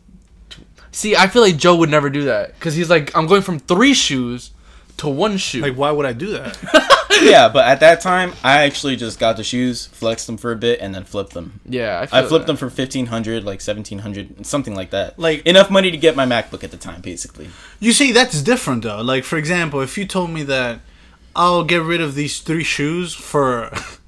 See, I feel like Joe would never do that because he's like, I'm going from three shoes to one shoe. Like, why would I do that? yeah, but at that time I actually just got the shoes, flexed them for a bit, and then flipped them. yeah, I, I flipped that. them for fifteen hundred, like seventeen hundred, something like that. Like- enough money to get my MacBook at the time, basically. You see, that's different though. Like, for example, if you told me that I'll get rid of these three shoes for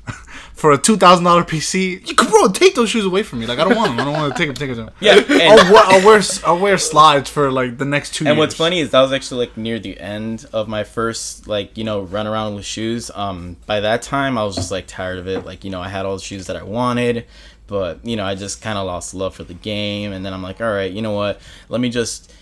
for a two thousand dollar PC. You could, bro, take those shoes away from me. Like I don't want them. I don't want to take them. Take them. Yeah, I'll, wear, I'll wear I'll wear slides for like the next two. And years. what's funny is that was actually like near the end of my first like you know run around with shoes. Um, by that time I was just like tired of it. Like you know I had all the shoes that I wanted, but you know I just kind of lost love for the game. And then I'm like, all right, you know what? Let me just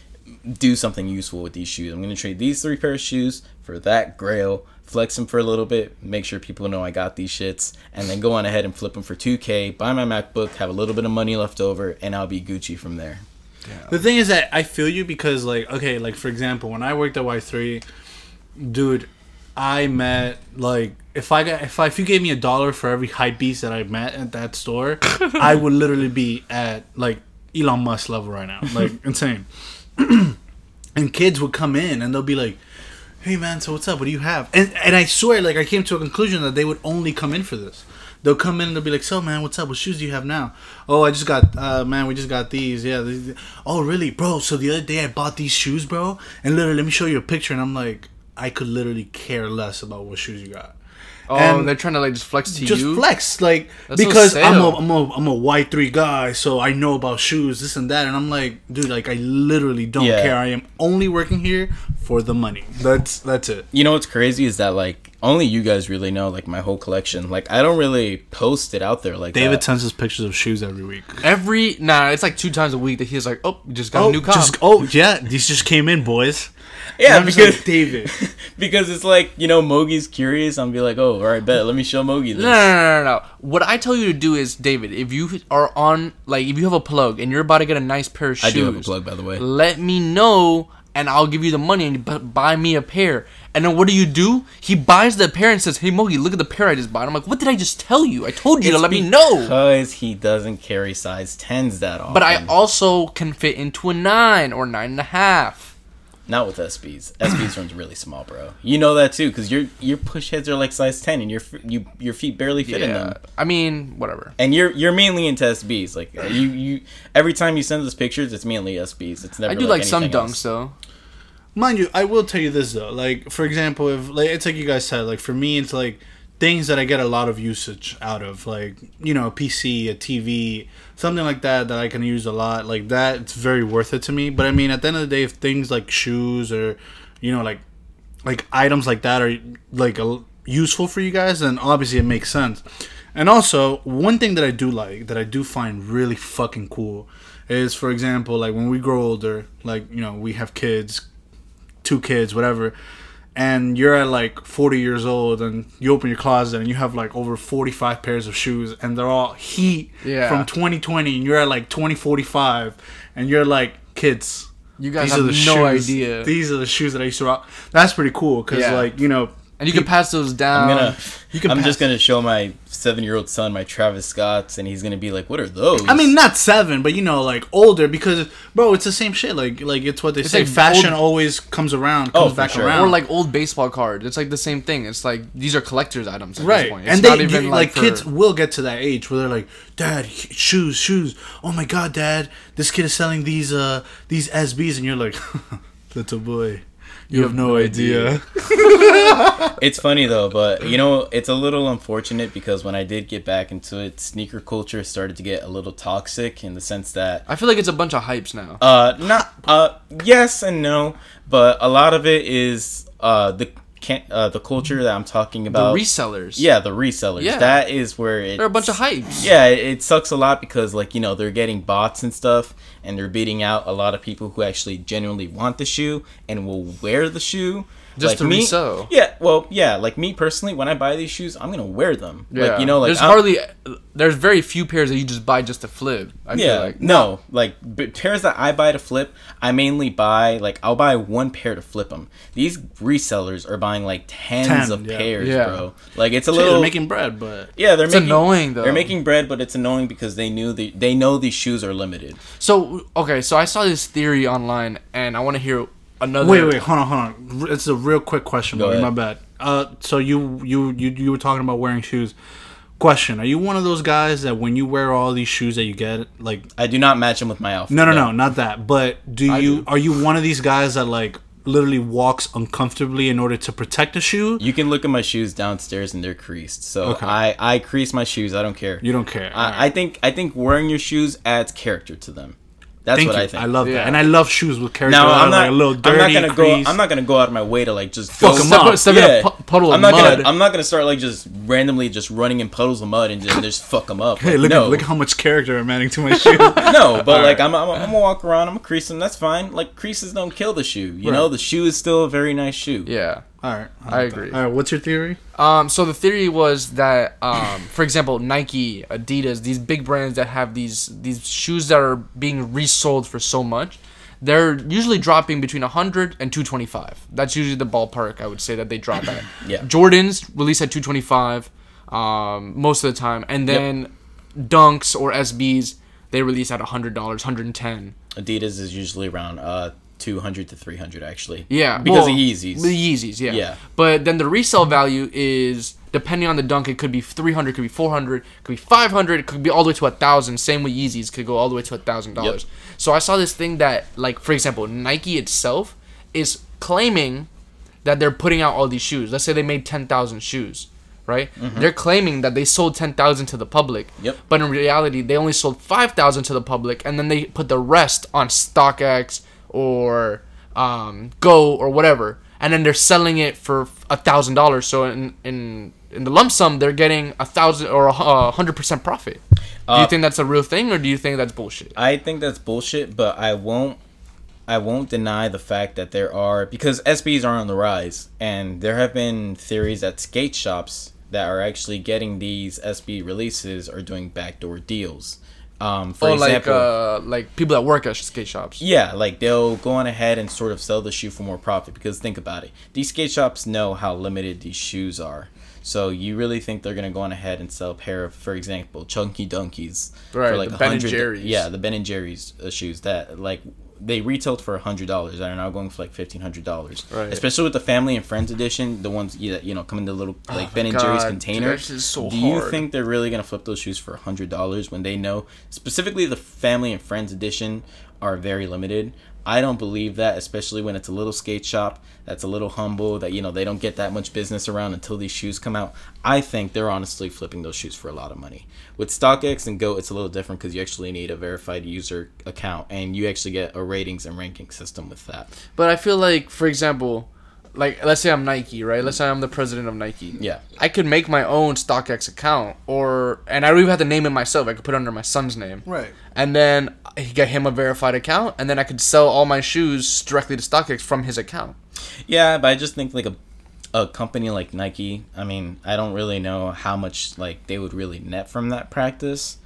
do something useful with these shoes. I'm gonna trade these three pair of shoes for that Grail. Flex them for a little bit, make sure people know I got these shits, and then go on ahead and flip them for 2K. Buy my MacBook, have a little bit of money left over, and I'll be Gucci from there. The thing is that I feel you because like okay, like for example, when I worked at Y three, dude, I met like if I got if I if you gave me a dollar for every hype beast that I met at that store, I would literally be at like Elon Musk level right now, like insane. and kids would come in and they'll be like, "Hey man, so what's up? What do you have?" And and I swear, like I came to a conclusion that they would only come in for this. They'll come in and they'll be like, "So man, what's up? What shoes do you have now?" Oh, I just got, uh, man, we just got these. Yeah. These. Oh, really, bro? So the other day I bought these shoes, bro, and literally, let me show you a picture. And I'm like, I could literally care less about what shoes you got. Oh, And- they're trying to like just flex to Just you. flex, like That's so because I'm a stale. I'm a I'm a Y three guy, so I know about shoes, this and that, and I'm like, dude, like I literally don't Yeah. care. I am only working here for the money. That's that's it. You know what's crazy is that like only you guys really know like my whole collection. Like I don't really post it out there like David that. sends us pictures of shoes every week. Every nah, it's like two times a week that he's like, oh, we just got a oh, new comp. just oh yeah, these just came in, boys. Yeah, because like, David. because it's like you know Mogi's curious. I'm be like, oh, all right, bet. Let me show Mogi this. No, no, no, no, no. What I tell you to do is, David, if you are on, like, if you have a plug and you're about to get a nice pair of shoes, I do have a plug, by the way. let me know and I'll give you the money and buy me a pair. And then what do you do? He buys the pair and says, hey, Mogi, look at the pair I just bought. I'm like, what did I just tell you? I told you to let me know. Because he doesn't carry size tens that often. But I also can fit into a nine or nine and a half. Not with SBs. SBs runs really small, bro. You know that too, because your your Pusheads are like size ten, and your you your feet barely fit in them. I mean, whatever. And you're you're mainly into SBs. Like you you every time you send us pictures, it's mainly SBs. It's never. I do like, some dunks else. though. Mind you, I will tell you this though. Like for example, if like it's like you guys said, like for me, it's like things that I get a lot of usage out of, like you know, a PC, a TV, something like that that I can use a lot. Like that, it's very worth it to me. But I mean, at the end of the day, if things like shoes or you know, like like items like that are like a, useful for you guys, then obviously it makes sense. And also, one thing that I do like, that I do find really fucking cool, is for example, like when we grow older, like you know, we have kids, two kids, whatever, and you're at like 40 years old, and you open your closet and you have like over 45 pairs of shoes, and they're all heat Yeah. from 2020, and you're at like 2045, and you're like, kids. You guys have no idea. These are the shoes that I used to rock. That's pretty cool because, Yeah. like, you know, And you can pass those down. I'm gonna. You can I'm pass- just gonna show my seven-year-old son my Travis Scotts, and he's gonna be like, "What are those?" I mean, not seven, but you know, like older because, bro, it's the same shit. Like, like it's what they say. like Fashion old- always comes around, Oh, comes for back sure. around. or like old baseball cards. It's like the same thing. It's like these are collector's items at right, this point. It's and not they even you- like, like for- kids will get to that age where they're like, "Dad, shoes, shoes. Oh my god, Dad, this kid is selling these uh these SBs," and you're like, "Little boy, you, have, no idea." It's funny though, but you know, it's a little unfortunate because when I did get back into it, sneaker culture started to get a little toxic in the sense that I feel like it's a bunch of hypes now. uh not uh yes and no, but a lot of it is uh the can uh the culture that I'm talking the about. resellers. yeah, the resellers. Yeah. That is where it They're a bunch of hypes. Yeah, it, it sucks a lot because like, you know, they're getting bots and stuff and they're beating out a lot of people who actually genuinely want the shoe and will wear the shoe. Just like to me, resell. Yeah, well, yeah, like me personally, when I buy these shoes, I'm gonna wear them. Yeah. Like you know, like there's I'm- hardly there's very few pairs that you just buy just to flip. I yeah, feel like no, like but pairs that I buy to flip, I mainly buy like I'll buy one pair to flip them. These resellers are buying like tens Ten, of yeah. pairs, Yeah. bro. Like it's a Shit, little they're making bread, but yeah, they're It's making annoying, though. They're making bread, but it's annoying because they knew the they know these shoes are limited. So okay, so I saw this theory online, and I want to hear another. wait, wait, hold on, hold on. It's a real quick question, buddy. My bad. Uh, so you you you you were talking about wearing shoes. Question: Are you one of those guys that when you wear all these shoes that you get, like I do not match them with my outfit. No, no, no, not that. But do I you do. are you one of these guys that like literally walks uncomfortably in order to protect a shoe. You can look at my shoes downstairs and they're creased. So Okay. I I crease my shoes. I don't care. You don't care. I, I think I think wearing your shoes adds character to them. That's Thank what you. I think. I love Yeah. that, and I love shoes with character. now I'm not. like a little dirty. I'm not gonna crease. go. I'm not gonna go out of my way to like just Fuck go 'em Step, up. step in a pu- puddle I'm of not mud. gonna. I'm not gonna start like just randomly just running in puddles of mud and just, just fuck them up. Hey, look no, at look how much character I'm adding to my shoe. no, but All like right. I'm, I'm, I'm gonna walk around. I'm gonna crease them. That's fine. Like creases don't kill the shoe. You know, the shoe is still a very nice shoe. yeah. All right, I agree. All right, what's your theory? Um, so the theory was that, um, for example, Nike, Adidas, these big brands that have these these shoes that are being resold for so much, they're usually dropping between 100 and 225. That's usually the ballpark I would say that they drop at. Yeah. Jordans release at 225 um, most of the time, and then Dunks or SBs they release at $100, 110. Adidas is usually around uh 200 to 300 actually. Yeah, because well, of Yeezys. The Yeezys, yeah. Yeah. But then the resale value is depending on the dunk. It could be three hundred, could be four hundred, could be five hundred, it could be all the way to a thousand. Same with Yeezys, could go all the way to a thousand dollars. So I saw this thing that, like, for example, Nike itself is claiming that they're putting out all these shoes. Let's say they made ten thousand shoes. Right, mm-hmm. they're claiming that they sold ten thousand to the public. Yep. But in reality, they only sold five thousand to the public, and then they put the rest on StockX or um, GOAT or whatever, and then they're selling it for a thousand dollars. So in in in the lump sum, they're getting a thousand or a hundred percent profit. do you Uh, think that's a real thing, or do you think that's bullshit? I think that's bullshit, but I won't I won't deny the fact that there are because SBs are on the rise and there have been theories that skate shops that are actually getting these SB releases are doing backdoor deals. Um, for Or example, like uh, like people that work at skate shops. yeah, like they'll go on ahead and sort of sell the shoe for more profit because think about it. These skate shops know how limited these shoes are. So you really think they're gonna go on ahead and sell a pair of, for example, Chunky Dunkys Right, for like the a hundred? Jerry's. Yeah, the Ben and Jerry's uh, shoes that like they retailed for a hundred dollars and are now going for like fifteen hundred dollars. Right. Especially with the family and friends edition, the ones you- that you know come in the little oh like Ben and Oh Jerry's dude, container. is so Do you hard. think they're really gonna flip those shoes for a hundred dollars when they know specifically the family and friends edition are very limited? I don't believe that, especially when it's a little skate shop that's a little humble that you know they don't get that much business around until these shoes come out. I think they're honestly flipping those shoes for a lot of money. With StockX and GOAT, it's a little different because you actually need a verified user account and you actually get a ratings and ranking system with that. But I feel like, for example, like let's say I'm Nike, right? Let's say I'm the president of Nike. Yeah. I could make my own StockX account, or and I don't even have to name it myself. I could put it under my son's name, Right. and then I get him a verified account, and then I could sell all my shoes directly to StockX from his account. Yeah, but I just think like a a company like Nike, I mean, I don't really know how much like they would really net from that practice.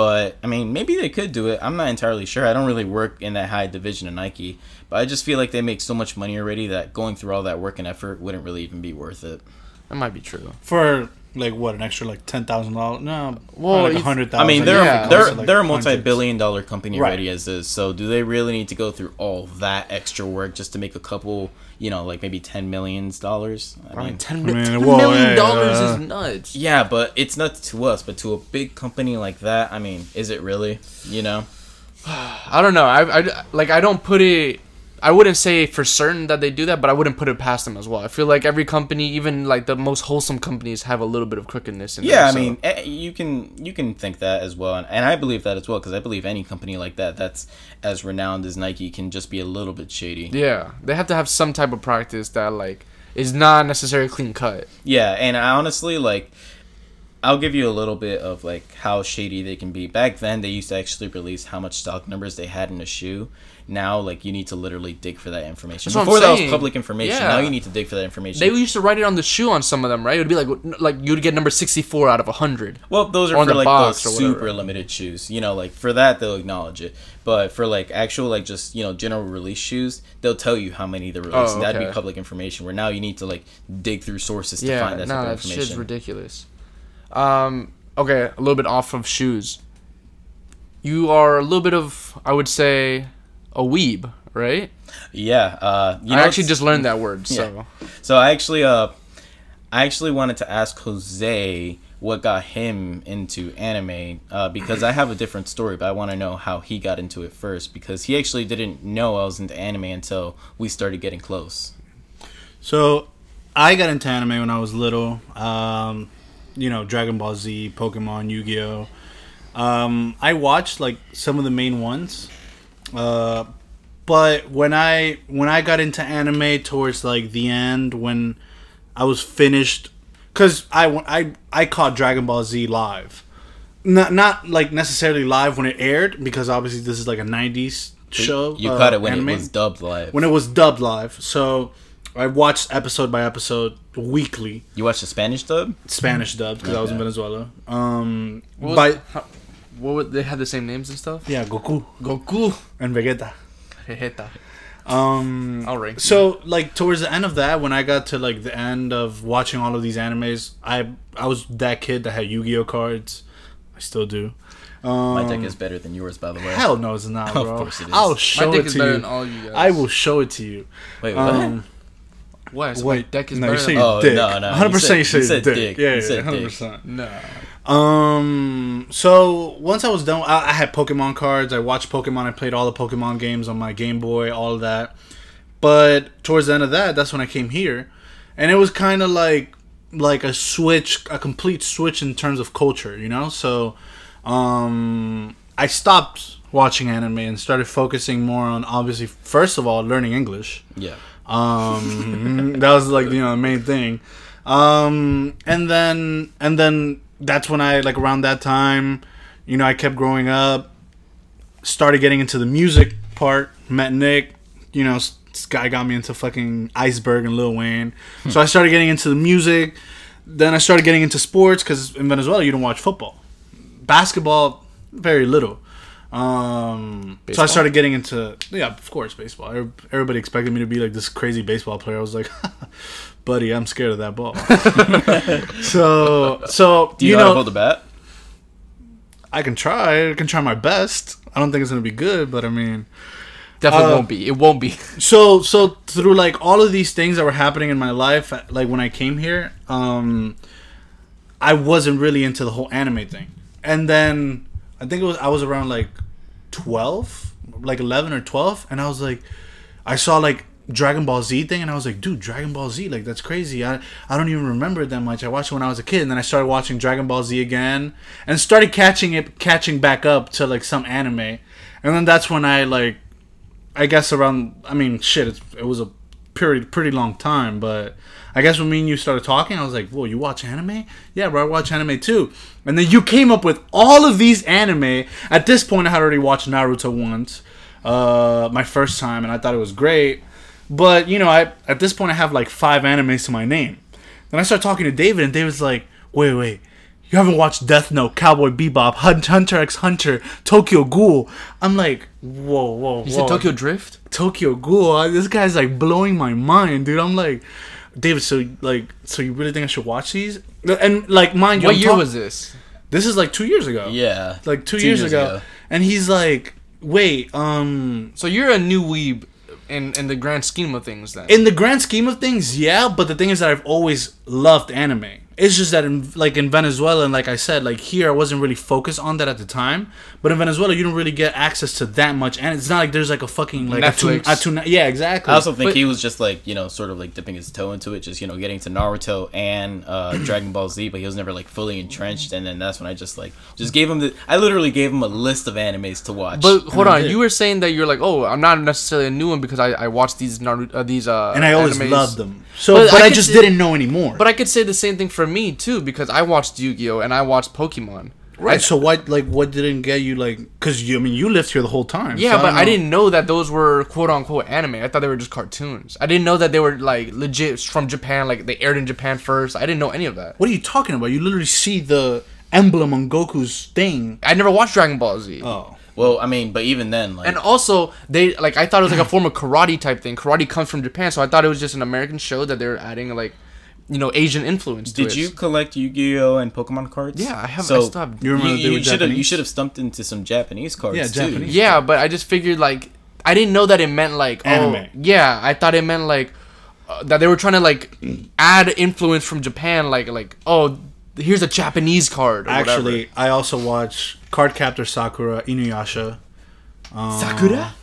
But I mean, maybe they could do it. I'm not entirely sure. I don't really work in that high division of Nike, but I just feel like they make so much money already that going through all that work and effort wouldn't really even be worth it. That might be true. For like what an extra like ten thousand dollars? No, Well, like a if- hundred I mean, they're yeah. they're Like they're a multi-billion dollar company Right. already as is. So do they really need to go through all that extra work just to make a couple, you know, like maybe ten millions dollars? I I mean, mean, ten, I mean, $10 whoa, million hey, dollars uh, is nuts. Yeah, but it's nuts to us, but to a big company like that, I mean, is it really? You know? I don't know. I, I like I don't put it. I wouldn't say for certain that they do that, but I wouldn't put it past them as well. I feel like every company, even like the most wholesome companies, have a little bit of crookedness in Yeah, I so- mean, eh, you can you can think that as well, and, and I believe that as well because I believe any company like that that's as renowned as Nike can just be a little bit shady. yeah, they have to have some type of practice that like is not necessarily clean cut. Yeah, and I honestly like I'll give you a little bit of like how shady they can be. Back then they used to actually release how much stock numbers they had in a shoe. Now like you need to literally dig for that information. That's Before that was public information. Yeah. Now you need to dig for that information. They used to write it on the shoe on some of them, right? It would be like like you'd get number sixty four out of hundred. well, those are for like those super limited shoes. You know, like for that they'll acknowledge it. But for like actual like just, you know, general release shoes, they'll tell you how many they're releasing. Oh, That'd be public information where now you need to like dig through sources to find that no, type that of shit's ridiculous. Um, okay, a little bit off of shoes. You are a little bit of, I would say, a weeb, right? Yeah, uh you I know, actually just learned that word. So So I actually uh I actually wanted to ask Jose what got him into anime uh, because I have a different story, but I want to know how he got into it first because he actually didn't know I was into anime until we started getting close. So, I got into anime when I was little. Um, you know, Dragon Ball Z, Pokemon, Yu Gi Oh. Um, I watched like some of the main ones, uh, but when I when I got into anime towards like the end, when I was finished, because I I I caught Dragon Ball Z live, not not like necessarily live when it aired, because obviously this is like a '90s show. You uh, caught it when anime it was dubbed live. when it was dubbed live. So I watched episode by episode weekly, you watched the Spanish dub? Spanish dub because I was in Venezuela. Um, What was, by how, what would they had the same names and stuff? yeah, Goku Goku. and Vegeta. Vegeta. Um, I'll rank. so like towards the end of that, when I got to like the end of watching all of these animes, I I was that kid that had Yu Gi Oh cards. I still do. Um, My deck is better than yours, by the way. Hell no, it's not, Of course it is. I'll My show My deck it is to better you. than all you guys. I will show it to you. Wait, what? Um, Why? So my wait, deck is no, you better say than. Oh, dick. no, no, 100% said- you say you said dick. dick. Yeah, You yeah, said 100%. Nah. Um. So once I was done, I, I had Pokemon cards. I watched Pokemon. I played all the Pokemon games on my Game Boy, all of that. But towards the end of that, that's when I came here, and it was kind of like like a switch, a complete switch in terms of culture, you know. So, um, I stopped watching anime and started focusing more on obviously, first of all, learning English. Yeah. Um, that was like you know the main thing. Um, and then and then that's when I like around that time, you know, I kept growing up, started getting into the music part. Met Nick, you know, this guy got me into fucking Iceberg and Lil Wayne. so I started getting into the music. Then I started getting into sports because in Venezuela you don't watch football, basketball, very little. Um, so I started getting into yeah, of course, baseball. Everybody expected me to be like this crazy baseball player. I was like, buddy, I'm scared of that ball. so so Do you, you, know, how to hold the bat? I can try. I can try my best. I don't think it's gonna be good, but I mean, Definitely Uh, won't be. It won't be. so so through like all of these things that were happening in my life like when i came here um i wasn't really into the whole anime thing and then i think it was i was around like 12 like 11 or 12 and i was like i saw like dragon ball z thing and i was like dude dragon ball z like that's crazy i i don't even remember it that much i watched it when i was a kid and then i started watching dragon ball z again and started catching it catching back up to like some anime and then that's when i like I guess around. I mean, shit. It was a pretty pretty long time, but I guess when me and you started talking, I was like, "Whoa, you watch anime? Yeah, bro, I watch anime too." And then you came up with all of these anime. At this point, I had already watched Naruto once, uh, my first time, and I thought it was great. But you know, I at this point I have like five animes to my name. Then I start talking to David, and David's like, "Wait, wait." You haven't watched Death Note, Cowboy Bebop, Hunter x Hunter, Tokyo Ghoul. I'm like, whoa, whoa, whoa!" You said Tokyo Drift? Tokyo Ghoul. uh, This guy's like blowing my mind, dude. I'm like, David. So like, so you really think I should watch these? And like, mind you, What I'm year talk- was this? this? Is like two years ago. Yeah. like two, Two years, years ago. ago. And he's like, wait, um, So you're a new weeb in in the grand scheme of things then. in the grand scheme of things, yeah. But the thing is that I've always loved anime. It's just that in like in Venezuela and like I said, like here I wasn't really focused on that at the time. But in Venezuela, you don't really get access to that much, and it's not like there's like a fucking like Netflix. A tuna, a tuna, yeah, exactly. I also think But- he was just like you know, sort of like dipping his toe into it, just you know, getting to Naruto and uh, Dragon Ball Z, but he was never like fully entrenched. And then that's when I just like just gave him the. I literally gave him a list of animes to watch. but hold on, you were saying that you're like, oh, I'm not necessarily a new one because I, I watched these Naruto, uh, these uh, and I always animes. loved them. So, But but, I I, just see- didn't know anymore. But I could say the same thing for me too because I watched Yu-Gi-Oh and I watched Pokemon. right. I- so what, like, what didn't get you, like, because you, I mean, you lived here the whole time. Yeah, so but don't I didn't know that those were quote unquote anime. I thought they were just cartoons. I didn't know that they were like legit from Japan, like they aired in Japan first. I didn't know any of that. What are you talking about? You literally see the emblem on Goku's thing. I never watched Dragon Ball Z. Oh, well, I mean, but even then, like And also, they like I thought it was like a form of karate type thing. Karate comes from Japan, so I thought it was just an American show that they're adding like, you know, Asian influence. To Did it. you collect Yu-Gi-Oh and Pokemon cards? Yeah, I have- I So still have- You remember you, they you should have you should have stumped into some Japanese cards Yeah, too. Japanese. Yeah, but I just figured like I didn't know that it meant like Anime. Oh, yeah, I thought it meant like uh, that they were trying to like add influence from Japan, like like oh here's a Japanese card. Or Actually, I also watch Card Captor Sakura Inuyasha. whatever. Sakura.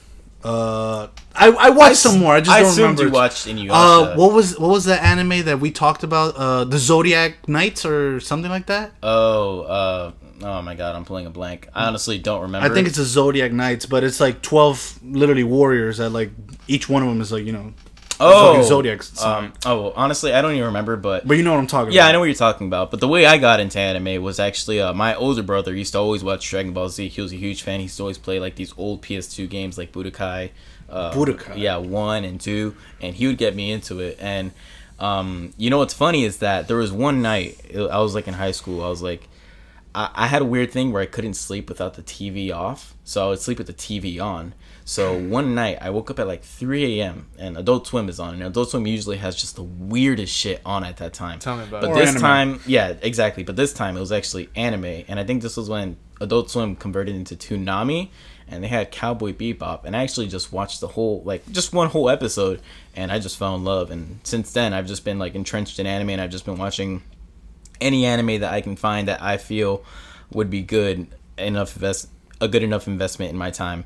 Uh, I I watched some more. I just I don't assumed remember. you watched Inuyasha. Uh, what was what was the anime that we talked about? Uh, the Zodiac Knights or something like that. oh, uh, oh my god, I'm pulling a blank. I honestly don't remember. I think it's a Zodiac Knights, but it's like twelve literally warriors that like each one of them is like you know. Oh Zodiac sign. Um, oh, honestly, I don't even remember, but But you know what I'm talking about. Yeah, I know what you're talking about. But the way I got into anime was actually uh, my older brother used to always watch Dragon Ball Z. He was a huge fan. He used to always play like these old PS2 games like Budokai. Uh, Budokai. Yeah, one and two, and he would get me into it. And um, you know what's funny is that there was one night I was like in high school. I was like, I, I had a weird thing where I couldn't sleep without the TV off, so I would sleep with the TV on. So one night I woke up at like 3 a.m. and Adult Swim is on, and Adult Swim usually has just the weirdest shit on at that time. Tell me about But it. Or this anime. time, yeah, exactly. But this time it was actually anime, and I think this was when Adult Swim converted into Toonami, and they had Cowboy Bebop, and I actually just watched the whole, like, just one whole episode, and I just fell in love. And since then, I've just been like entrenched in anime, and I've just been watching any anime that I can find that I feel would be good enough invest a good enough investment in my time.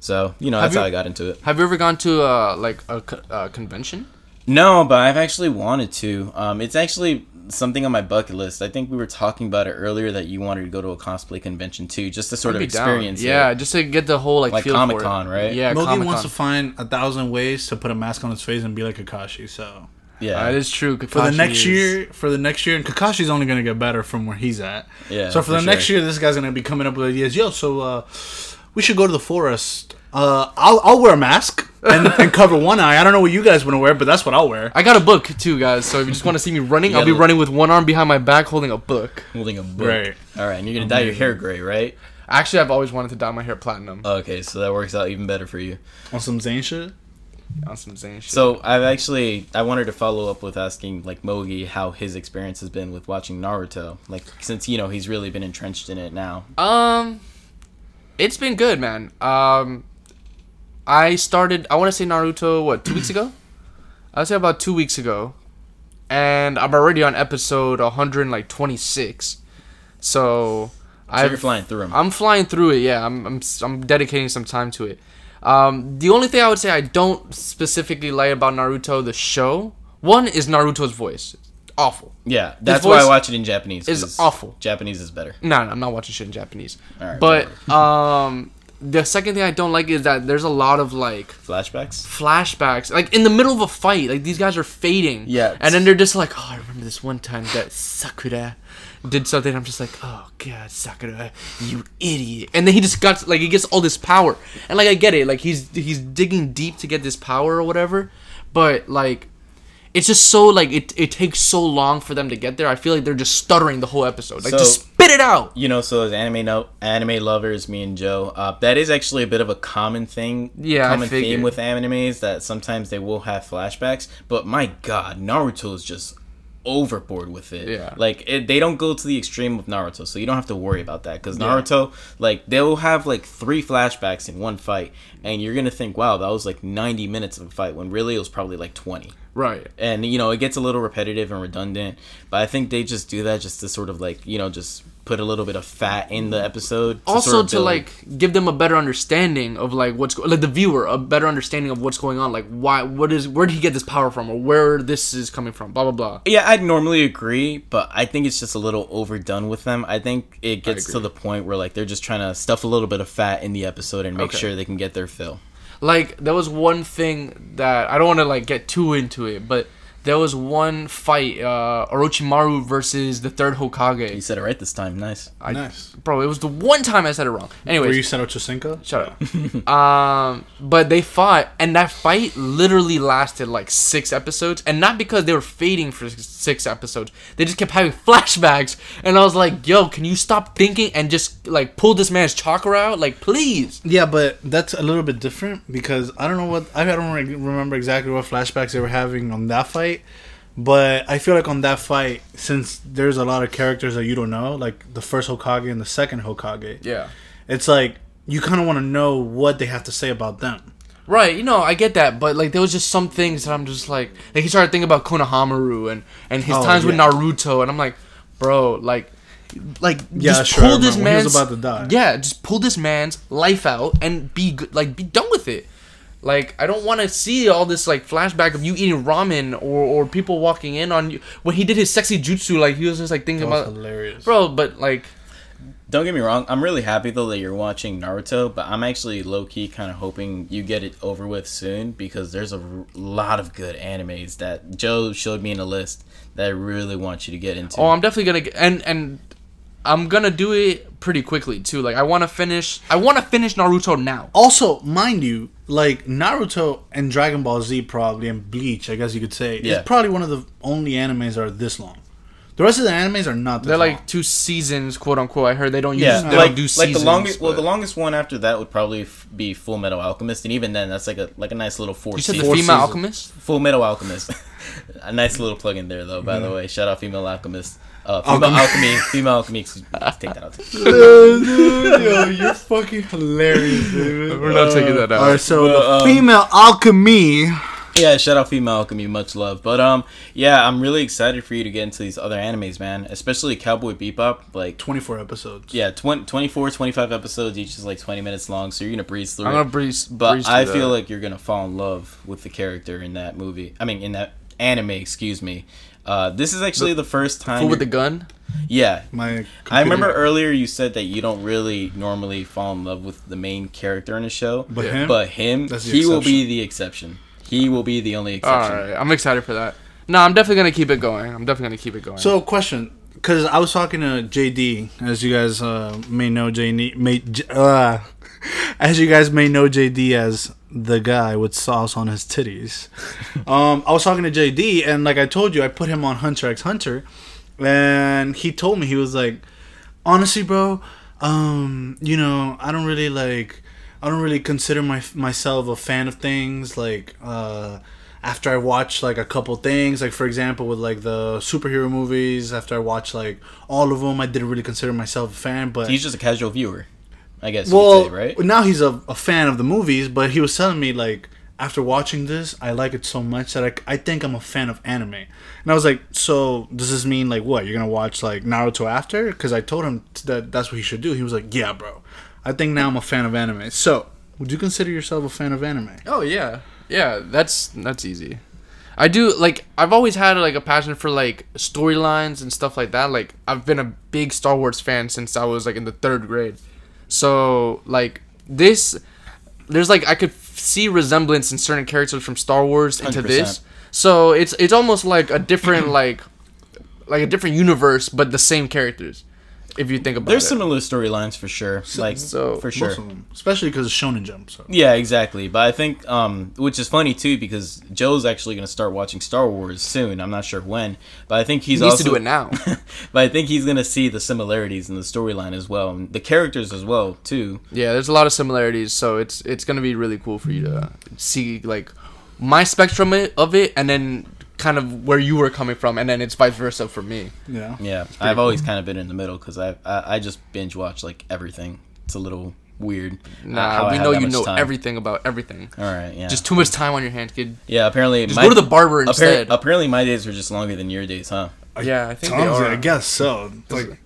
So you know Have that's you- how I got into it. Have you ever gone to uh, like a co- uh, convention? No, but I've actually wanted to. Um, it's actually something on my bucket list. I think we were talking about it earlier that you wanted to go to a cosplay convention too, just to sort of I'd be down. experience Yeah, it. just to get the whole like, Like feel for it. Comic-Con, right? Yeah, Mogi Comic wants to find a thousand ways to put a mask on his face and be like Kakashi. So Yeah, That is true. for the next is- year, for the next year, and Kakashi's only gonna get better from where he's at. Yeah, So for, for the next year, this guy's gonna be coming up with ideas. Yo, so uh, we should go to the forest. Uh, I'll I'll wear a mask and, and cover one eye. I don't know what you guys want to wear, but that's what I'll wear. I got a book too, guys. So if you just want to see me running, I'll be running with one arm behind my back, holding a book. holding a book. Right. All right, and you're gonna dye your hair gray, right? Actually, I've always wanted to dye my hair platinum Okay, so that works out even better for you. On some Zane shit. on some Zane shit. So I've actually I wanted to follow up with asking like Mogi how his experience has been with watching Naruto. Like since you know he's really been entrenched in it now. Um, it's been good, man. Um, I started. I want to say Naruto. What two weeks ago? I would say about two weeks ago, and I'm already on episode 126. So, So I'm flying through him. I'm flying through it. Yeah, I'm I'm I'm dedicating some time to it. Um, the only thing I would say I don't specifically like about Naruto the show one is Naruto's voice. Awful. yeah, that's why I watch it in Japanese. It's awful. Japanese is better. No, no, I'm not watching shit in Japanese. Alright, but um, the second thing I don't like is that there's a lot of like Flashbacks. flashbacks, like in the middle of a fight. Like these guys are fading. Yeah, and then they're just like, oh, I remember this one time that Sakura did something. I'm just like, oh god, Sakura, you idiot. And then he just got like he gets all this power, and like I get it, like he's he's digging deep to get this power or whatever, but like. It's just so like it, it takes so long for them to get there. I feel like they're just stuttering the whole episode. Like So- just spit it out. You know, so as anime no anime lovers, me and Joe, uh, that is actually a bit of a common thing. Yeah, I common theme with animes that sometimes they will have flashbacks. But my God, Naruto is just overboard with it. Yeah. like it, they don't go to the extreme with Naruto, so you don't have to worry about that. Because Naruto, like they'll have like three flashbacks in one fight, and you're gonna think, wow, that was like 90 minutes of a fight, when really it was probably like 20 Right. and you know it gets a little repetitive and redundant but i think they just do that just to sort of like you know just put a little bit of fat in the episode to also sort of to like give them a better understanding of like what's go- like the viewer a better understanding of what's going on like why what is where did he get this power from or where this is coming from blah blah blah yeah i'd normally agree but i think it's just a little overdone with them i think it gets to the point where like they're just trying to stuff a little bit of fat in the episode and make Okay. sure they can get their fill like there was one thing that i don't want to like get too into it but there was one fight uh orochimaru versus the third Hokage. you said it right this time nice I, nice. bro it was the one time i said it wrong Where anyways you said Ochocinco? Shut up. um, but they fought, and that fight literally lasted like six episodes, and not because they were fading for six episodes. They just kept having flashbacks, and I was like, "Yo, can you stop thinking and just like pull this man's chakra out? Like, please." Yeah, but that's a little bit different because I don't know what I don't re- remember exactly what flashbacks they were having on that fight. But I feel like on that fight, since there's a lot of characters that you don't know, like the first Hokage and the second Hokage, Yeah. it's like you kind of want to know what they have to say about them. Right, you know, I get that, but like there was just some things that I'm just like, like he started thinking about Konohamaru and and his Oh, times with. Naruto, and I'm like, bro. Like, like Yeah, just sure, pull this man's about to die. yeah, just pull this man's life out and be good, like be done with it. Like I don't want to see all this like flashback of you eating ramen or or people walking in on you when he did his sexy jutsu. Like he was just like thinking That was about, hilarious. bro. But like, Don't get me wrong. I'm really happy though that you're watching Naruto, but I'm actually low key kind of hoping you get it over with soon because there's a r- lot of good animes that Joe showed me in a list that I really want you to get into. oh, I'm definitely gonna get, and and I'm gonna do it pretty quickly too. Like I want to finish. I want to finish Naruto now. Also, mind you, like Naruto and Dragon Ball Z probably and Bleach, I guess you could say, Yeah. is probably one of the only animes that are this long. The rest of the animes are not. This They're long. like two seasons, quote unquote. I heard they don't use. yeah, they like, don't do like the longest. Well, the longest one after that would probably f- be Full Metal Alchemist, and even then, that's like a like a nice little four. You said the seasons. female seasons. alchemist. Full Metal Alchemist. a nice little plug in there, though. By the way, shout out Female Alchemist. Uh, female Alchemy. alchemy, female alchemy. Excuse me. Let's take that out. Yo, you're fucking hilarious, dude. We're not taking that out. All right, so Well, the um, female alchemy. Yeah, shout out Female Alchemy, much love. But um, yeah, I'm really excited for you to get into these other animes, man. Especially Cowboy Bebop. Like, 24 episodes. yeah, 20, 24, 25 episodes, each is like 20 minutes long, so you're gonna breeze through I'm gonna breeze. But breeze I feel that. like you're gonna fall in love with the character in that movie. I mean, in that anime, excuse me. Uh, this is actually the, first time. with the gun. yeah, My. I remember earlier you said that you don't really normally fall in love with the main character in a show, But Yeah. him. but him, That's the he will be the exception. He will be the only exception. right, I'm excited for that. No, I'm definitely gonna keep it going. I'm definitely gonna keep it going. So, question, because I was talking to JD, as you guys uh, may know, JD, may, J- uh, as you guys may know, JD as the guy with sauce on his titties. um, I was talking to JD, and like I told you, I put him on Hunter x Hunter, and he told me he was like, honestly, bro, um, you know, I don't really like, I don't really consider my myself a fan of things like. uh after I watch like a couple things, like for example with like the superhero movies, after I watch like all of them, I didn't really consider myself a fan. But He's just a casual viewer, I guess. you well, say, right? now he's a, a fan of the movies. But he was telling me like after watching this, I like it so much that I, I think I'm a fan of anime. And I was like, so does this mean like what you're gonna watch like Naruto after? Because I told him that that's what he should do. He was like, yeah, bro. I think now I'm a fan of anime. So would you consider yourself a fan of anime? Oh yeah, yeah. That's that's easy. I do like I've always had like a passion for like storylines and stuff like that. Like I've been a big Star Wars fan since I was like in the third grade. So like this, there's like I could f- see resemblance in certain characters from Star Wars into 100%. this. So it's it's almost like a different like like a different universe, but the same characters. If you think about it. There's it. similar storylines for sure. Like so- for sure. Most of them, especially because it's Shonen Jump. So Yeah, exactly. But I think, um, which is funny too, because Joe's actually going to start watching Star Wars soon. I'm not sure when, but I think he's he needs also to do it now. but I think he's going to see the similarities in the storyline as well, and the characters as well too. Yeah, there's a lot of similarities, so it's it's gonna be really cool for you to see like my spectrum of it, and then kind of where you were coming from, and then it's vice versa for me. yeah. Yeah, I've always kind of been in the middle because I, I I just binge watch like everything. It's a little weird. uh, Nah, we know you know time. everything about everything. All right, yeah. Just too much time on your hands, kid. yeah. Apparently, Just my- go to the barber appar- instead. apparently, my days are just longer than your days, huh? yeah, I think they Tom's, are. I guess so. Like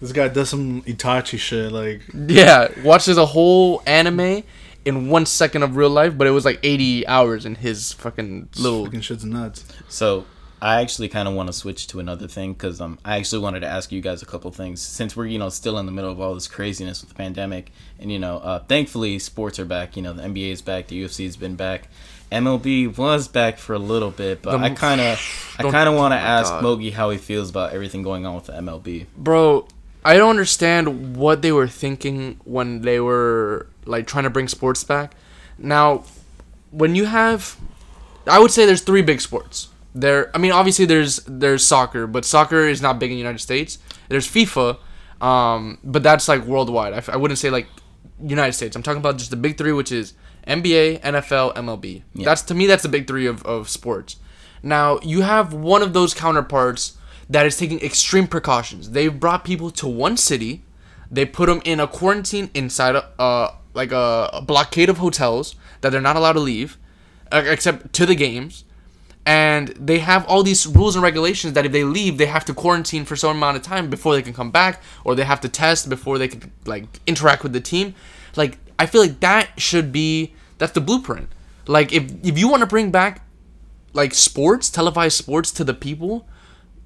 this guy does some Itachi shit. Like Yeah, watches a whole anime in one second of real life, but it was like 80 hours in his fucking little. fucking shit's nuts. So I actually kind of want to switch to another thing because um, I actually wanted to ask you guys a couple things since we're you know still in the middle of all this craziness with the pandemic and you know uh, thankfully sports are back. You know the NBA is back, the UFC has been back. MLB was back for a little bit, but The- I kind of, I kind of want to oh ask God. Mogi how he feels about everything going on with the MLB. Bro, I don't understand what they were thinking when they were like trying to bring sports back. Now, when you have I would say there's three big sports. There I mean obviously there's there's soccer, but soccer is not big in the United States. There's FIFA, um, but that's like worldwide. I wouldn't say like United States. I'm talking about just the big 3 which is NBA, NFL, MLB. Yeah. That's to me that's the big 3 of of sports. Now, you have one of those counterparts that is taking extreme precautions. They've brought people to one city. They put them in a quarantine inside a uh, like a, a blockade of hotels that they're not allowed to leave, uh, except to the games. and they have all these rules and regulations that if they leave, they have to quarantine for some amount of time before they can come back, or they have to test before they can like interact with the team. Like I feel like that should be that's the blueprint. Like if if you want to bring back like sports, televised sports to the people,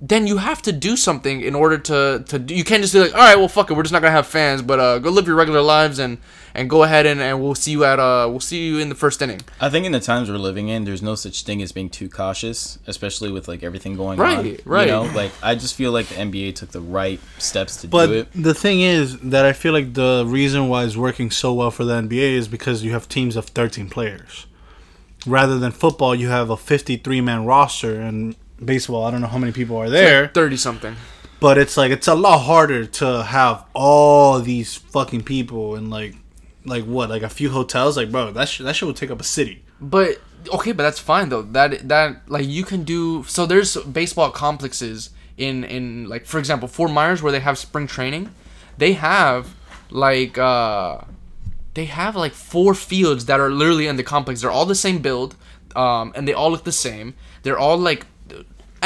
then you have to do something in order to to you can't just be like all right well fuck it we're just not gonna have fans but uh go live your regular lives and and go ahead and, and we'll see you at uh we'll see you in the first inning I think in the times we're living in, there's no such thing as being too cautious, especially with like everything going on. Right, right. You know, like I just feel like the NBA took the right steps to But do it. the thing is that I feel like the reason why it's working so well for the NBA is because you have teams of 13 players. Rather than football, you have a 53 man roster, and baseball, I don't know how many people are there, 30 something but it's like it's a lot harder to have all these fucking people and like, like what, like a few hotels, like bro, that sh- that shit would take up a city. but okay but that's fine though. That that like you can do so there's baseball complexes in in like for example Fort Myers where they have spring training they have like uh they have like four fields that are literally in the complex. They're all the same build um and they all look the same. They're all like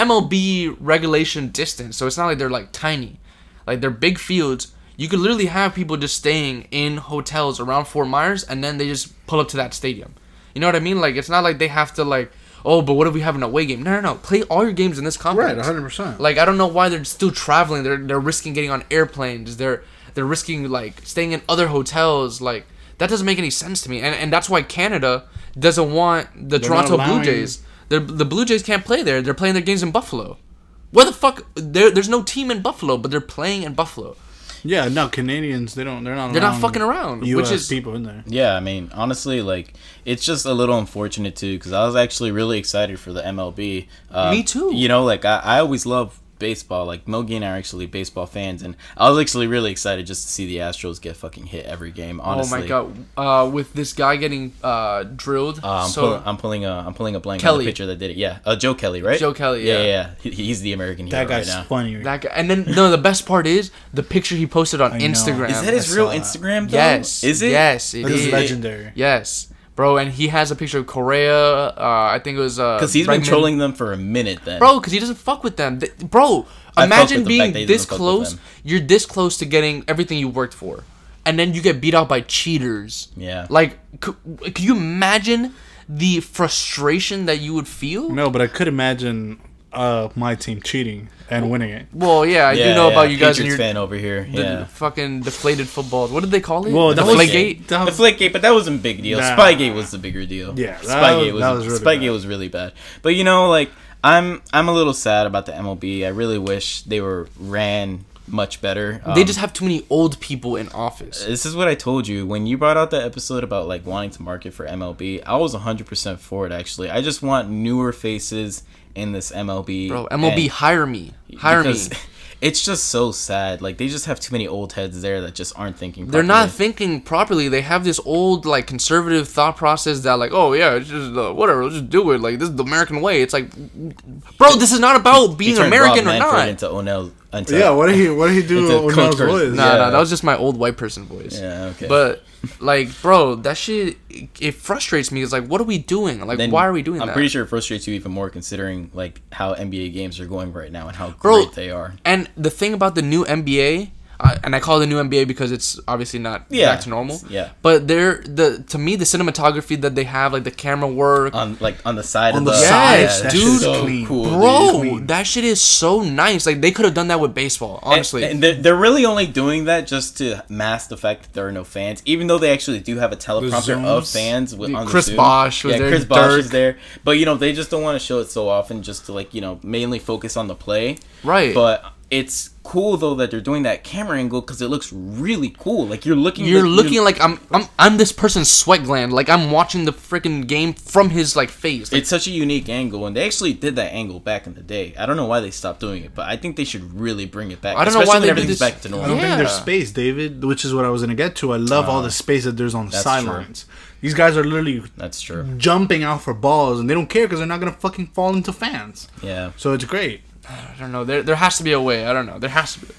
MLB regulation distance so it's not like they're like tiny like they're big fields you could literally have people just staying in hotels around Fort Myers and then they just pull up to that stadium you know what I mean? Like it's not like they have to like, oh, but what if we have an away game? No, no, no. Play all your games in this complex. percent. Like I don't know why they're still traveling. They're they're risking getting on airplanes. They're they're risking like staying in other hotels. Like that doesn't make any sense to me. And and that's why Canada doesn't want the They're Toronto Blue Jays. The the Blue Jays can't play there. They're playing their games in Buffalo. Where the fuck? There, there's no team in Buffalo, but they're playing in Buffalo. Yeah, no, Canadians, they don't, they're not. They're not fucking around, U.S. which is- people in there. Yeah, I mean, honestly, like it's just a little unfortunate too because I was actually really excited for the MLB. Uh, Me too. You know, like I, I always love baseball. Like Mogi and I are actually baseball fans, and I was actually really excited just to see the Astros get fucking hit every game. Honestly. Oh my god! Uh, with this guy getting uh drilled. Uh, I'm, so pull, I'm pulling a I'm pulling a blank on the picture that did it. Yeah, uh, Joe Kelly, right? Joe Kelly, Yeah, yeah. yeah. yeah. He, he's the American hero That guy's right now. funny. That guy, and then no, the best part is the picture he posted on I know. Instagram. Is that his I real saw that. Instagram? Though? Yes. Is it? Yes, it That is is. legendary. Yes, bro, and he has a picture of Correa. Uh, I think it was uh, Because he's been trolling them for a minute. Then, bro, because he doesn't fuck with them, Th- bro. I Imagine being fact that he this doesn't fuck with close. You're this close to getting everything you worked for, and then you get beat out by cheaters. Yeah. Like, could, could you imagine the frustration that you would feel? No, but I could imagine uh, my team cheating and winning it. Well, yeah, I yeah, do know yeah. about you guys and Patriots your fan over here. the yeah. fucking deflated football. What did they call it? Well, the that was- Deflategate? that The was- Flakegate, but that wasn't a big deal. Nah. Spygate was the bigger deal. Yeah, that Spygate was- was, was really Spygate bad. was really bad. But you know, like I'm I'm a little sad about the MLB. I really wish they were ran much better. They Um, just have too many old people in office. this is what I told you when you brought out the episode about like wanting to market for MLB. I was 100% for it actually. I just want newer faces in this MLB. Bro, MLB and- hire me. Hire me. It's just so sad. Like they just have too many old heads there that just aren't thinking. They're not thinking properly. They have this old like conservative thought process that like, oh yeah, it's just uh, whatever, let's just do it. Like this is the American way. It's like, bro, this is not about being American Rob or Manfred not. into. Into, Yeah, what did he what did he do It's a when Coach I was Curtis. voice? Nah, Yeah. nah, that was just my old white person voice. Yeah, okay. But like, bro, that shit it frustrates me. It's like, what are we doing? Like, Then why are we doing that? I'm pretty sure it frustrates you even more considering like how NBA games are going right now and how Bro, great they are. And the thing about the new NBA, uh, and I call it the new NBA because it's obviously not Yeah, back to normal. yeah. But they're the to me the cinematography that they have, like the camera work, On like on the side On of the the Yes, yeah, that dude. shit's so cool, bro, dude. That shit is so nice. Like they could have done that with baseball, honestly. And, and they're, they're really only doing that just to mask the fact that there are no fans, even though they actually do have a teleprompter of fans with on Chris Zoom. Bosh was yeah, there, Chris Bosh Dirk. is there, but you know they just don't want to show it so often, just to like you know mainly focus on the play. Right. But it's cool though that they're doing that camera angle because it looks really cool. Like you're looking, You're like, looking like I'm, I'm I'm this person's sweat gland. Like I'm watching the freaking game from his like face. Like, It's such a unique angle, and they actually did that angle back in the day. I don't know why they stopped doing it, but I think they should really bring it back. I don't know why when they did everything's this- back to I normal. don't think there's space, David, which is what I was gonna get to. I love all the uh, space that there's on the that's sidelines. These guys are literally That's true. jumping out for balls, and they don't care because they're not gonna fucking fall into fans. Yeah, So it's great. I don't know. There there has to be a way. I don't know. There has to be.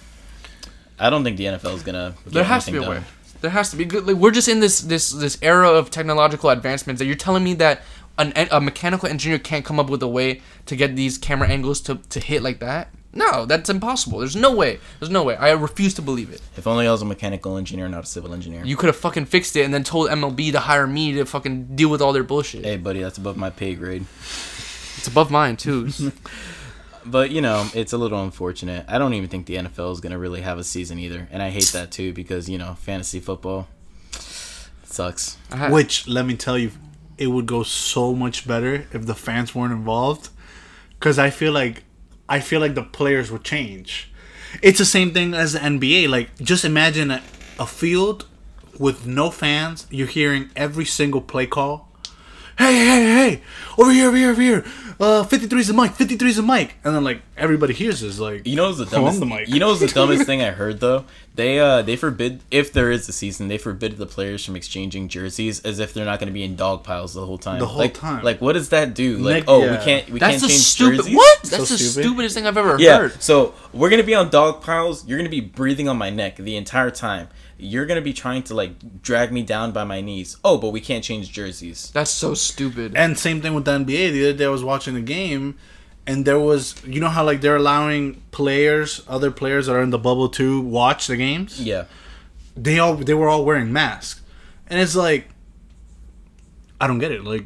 I don't think the NFL is gonna. There has to be a anything way. There has to be good. Like we're just in this this this era of technological advancements that you're telling me that an, a mechanical engineer can't come up with a way to get these camera angles to, to hit like that? No, that's impossible. There's no way. There's no way. I refuse to believe it. If only I was a mechanical engineer, not a civil engineer. You could have fucking fixed it and then told MLB to hire me to fucking deal with all their bullshit. hey, buddy, that's above my pay grade. It's above mine too. But you know, it's a little unfortunate. I don't even think the NFL is gonna really have a season either, and I hate that too because you know, fantasy football sucks. I had- Which let me tell you, it would go so much better if the fans weren't involved. Because I feel like, I feel like the players would change. It's the same thing as the NBA. Like, just imagine a, a field with no fans. You're hearing every single play call. Hey, hey, hey! Over here, over here, over here! Uh, 53 is the mic. 53 is the mic. And then like everybody hears is like, You know what's the "Oh, I'm dumbest? the mic." You know what's the dumbest thing I heard though? They uh they forbid if there is a season, they forbid the players from exchanging jerseys as if they're not going to be in dog piles the whole time. The whole like, time. Like what does that do? Like Nick- oh yeah. we can't we That's can't change stupid. jerseys. What? So That's the stupid. stupidest thing I've ever heard. Yeah. heard. So we're gonna be on dog piles. You're gonna be breathing on my neck the entire time. You're gonna be trying to like drag me down by my knees. Oh, but we can't change jerseys. That's so stupid. And same thing with the NBA. The other day I was watching a game, and there was you know how like they're allowing players, other players that are in the bubble to watch the games. Yeah. They all they were all wearing masks, and it's like, I don't get it. Like,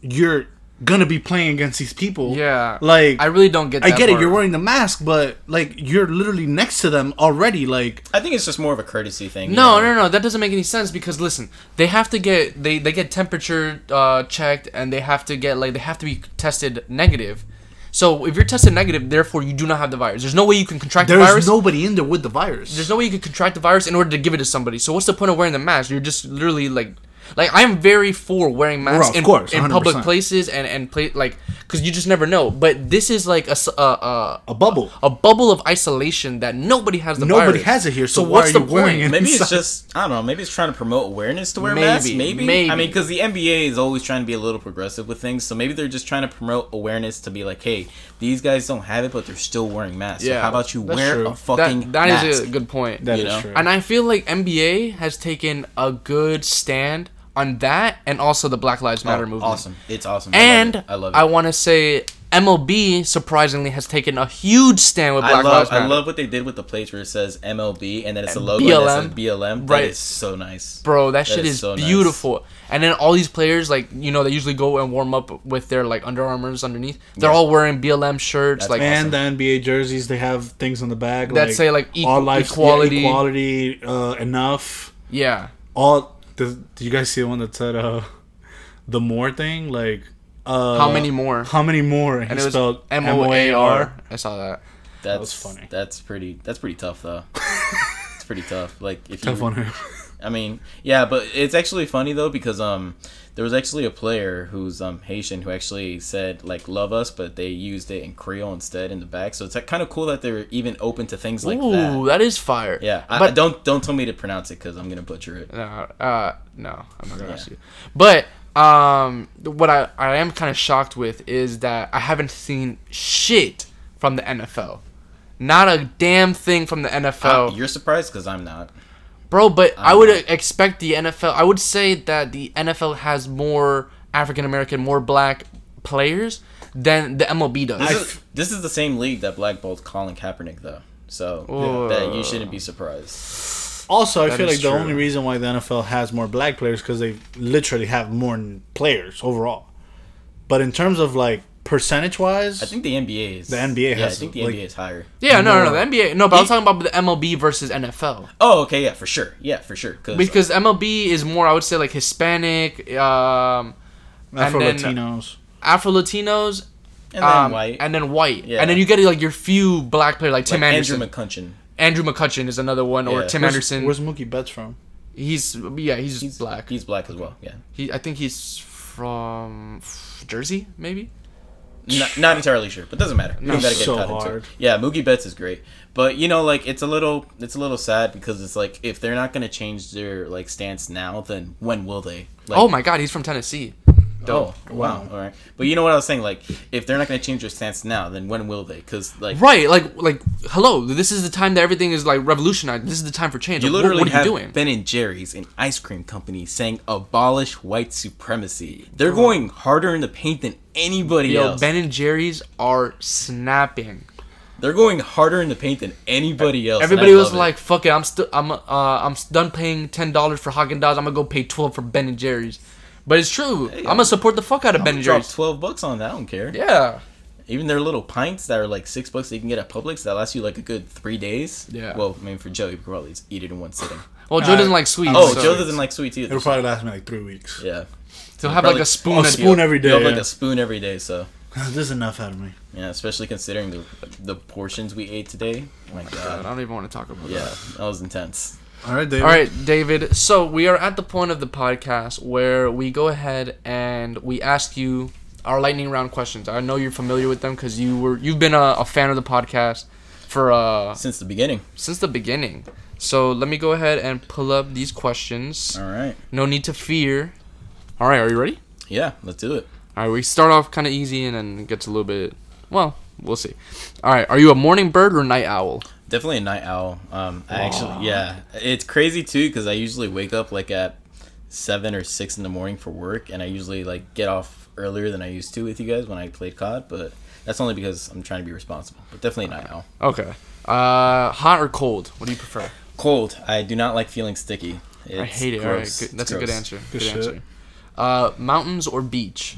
you're gonna be playing against these people. yeah. Like I really don't get. I that get it. You're wearing the mask, but like you're literally next to them already. Like I think it's just more of a courtesy thing. you No, know? no, no. That doesn't make any sense because listen, they have to get they they get temperature uh, checked and they have to get like they have to be tested negative. So if you're tested negative, therefore you do not have the virus. There's no way you can contract the virus. there's virus. nobody in there with the virus. There's no way you can contract the virus in order to give it to somebody. So what's the point of wearing the mask? You're just literally like, like I am very for wearing masks of in, course, in public places and and play like because you just never know. But this is like a a bubble. a bubble of isolation that nobody has the Nobody virus. has it here, so why what's are the you point? it? Maybe it's just I don't know. Maybe it's trying to promote awareness to wear Maybe, masks. Maybe. maybe. I mean, because the NBA is always trying to be a little progressive with things, so maybe they're just trying to promote awareness to be like, hey, these guys don't have it, but they're still wearing masks. so Yeah, how about you wear true. a fucking that, that mask? is a good point. That you is know? true. and I feel like NBA has taken a good stand on that and also the Black Lives Matter Oh, movement. Awesome. It's awesome. And I love it. I, love it. want to say MLB surprisingly has taken a huge stand with I Black love, Lives Matter. I Matter. love what they did with the plates where it says MLB and then it's a logo BLM. that says BLM. Right. is so nice. Bro, that, shit is is, so nice. beautiful. And then all these players, like you know, they usually go and warm up with their like Under Armours underneath. They're Yeah. all wearing BLM shirts, That's like and the NBA jerseys, they have things on the back That say, like, equal- all life equality. yeah, equality, uh, enough. yeah. All. Does, do you guys see the one that said uh, the more thing? Like uh, How many more? How many more? And And he it was spelled M O A R. I saw that. That's was funny. That's pretty. That's pretty tough though. it's pretty tough. Like if Tough you, on him. I mean, yeah, but it's actually funny though because um, there was actually a player who's um Haitian who actually said like "love us," but they used it in Creole instead in the back. So it's like, kind of cool that they're even open to things like Ooh, that. that is fire. Yeah, I, but I- don't don't tell me to pronounce it because I'm gonna butcher it. No, uh, no, I'm not gonna Yeah. ask you. But um, what I I am kind of shocked with is that I haven't seen shit from the NFL. Not a damn thing from the NFL, Uh, you're surprised because I'm not. Bro. But I would Um, expect the NFL. I would say that the NFL has more African American, more black players than the MLB does. This, is, f- this is the same league that blackballed Colin Kaepernick though, so Ooh. that you shouldn't be surprised. Also, I That feel is like the only reason why the NFL has more black players because they literally have more players overall. But in terms of like percentage wise, I think the NBA is The NBA Yeah, I has, think the like- NBA is higher. yeah, no, no, no, the NBA. No, but I'm Ye- talking about the MLB versus NFL. Oh, okay, yeah, for sure, yeah, for sure. Cause, Because MLB is more, I would say, like Hispanic, um, Afro then- Latinos. Afro Latinos, and then um, white, and then white, Yeah. and then you get like your few black players like Tim like Anderson, Andrew McCutchen. Andrew McCutchen is another one, or Yeah. Tim Where's- Anderson. Where's Mookie Betts from? he's yeah, he's, He's black. He's black as well. Yeah, he, I think he's from Jersey, maybe. Not, not entirely sure, but doesn't matter. You don't gotta get so into hard. it. Yeah, Mookie Betts is great, but you know, like it's a little, it's a little sad because it's like if they're not gonna change their like stance now, then when will they? Like, oh my God, he's from Tennessee. Oh, Oh, wow. wow. All right. But you know what I was saying? Like, if they're not going to change their stance now, then when will they? Because, like, Right, like like hello, this is the time that everything is like revolutionized. This is the time for change. you Like, literally what, are have you doing? Ben and Jerry's, an ice cream company, saying abolish white supremacy. They're going harder in the paint than anybody Yo, else. Ben and Jerry's are snapping. they're going harder in the paint than anybody else. Everybody was love it. like, "Fuck it, I'm still I'm uh I'm done paying ten dollars for Haagen Dazs. I'm gonna go pay twelve for Ben and Jerry's." But it's true. I'm gonna support the fuck out of Ben and drop Jerry's. 12 bucks on that. I don't care. Yeah. Even their little pints that are like six bucks that you can get at Publix that lasts you like a good three days. Yeah. Well, I mean, for Joe, you could probably eat it in one sitting. Well, Joe Uh, doesn't like sweets. Oh, so Joe doesn't like sweets either. It'll probably last me like three weeks. yeah. He'll have like a spoon. Oh, at spoon every day. You have like a spoon every day, so this is enough out of me. yeah. Especially considering the the portions we ate today. Oh my God, god. I don't even want to talk about Yeah, that. Yeah, that was intense. All right, David. All right, David. So we are at the point of the podcast where we go ahead and we ask you our lightning round questions. I know you're familiar with them because you were you've been a, a fan of the podcast for uh Since the beginning. since the beginning. So let me go ahead and pull up these questions. All right. No need to fear. All right, are you ready? Yeah, let's do it. All right, we start off kind of easy and then it gets a little bit. Well, we'll see. All right, are you a morning bird or night owl? Definitely a night owl. Um, I actually, yeah, it's crazy too because I usually wake up like at seven or six in the morning for work, and I usually like get off earlier than I used to with you guys when I played COD. But that's only because I'm trying to be responsible. But definitely a night owl. Okay. Uh, hot or cold? What do you prefer? Cold. I do not like feeling sticky. It's I hate it. All right, gross. good. It's that's a good answer. Good Good, shit. answer. Uh, mountains or beach,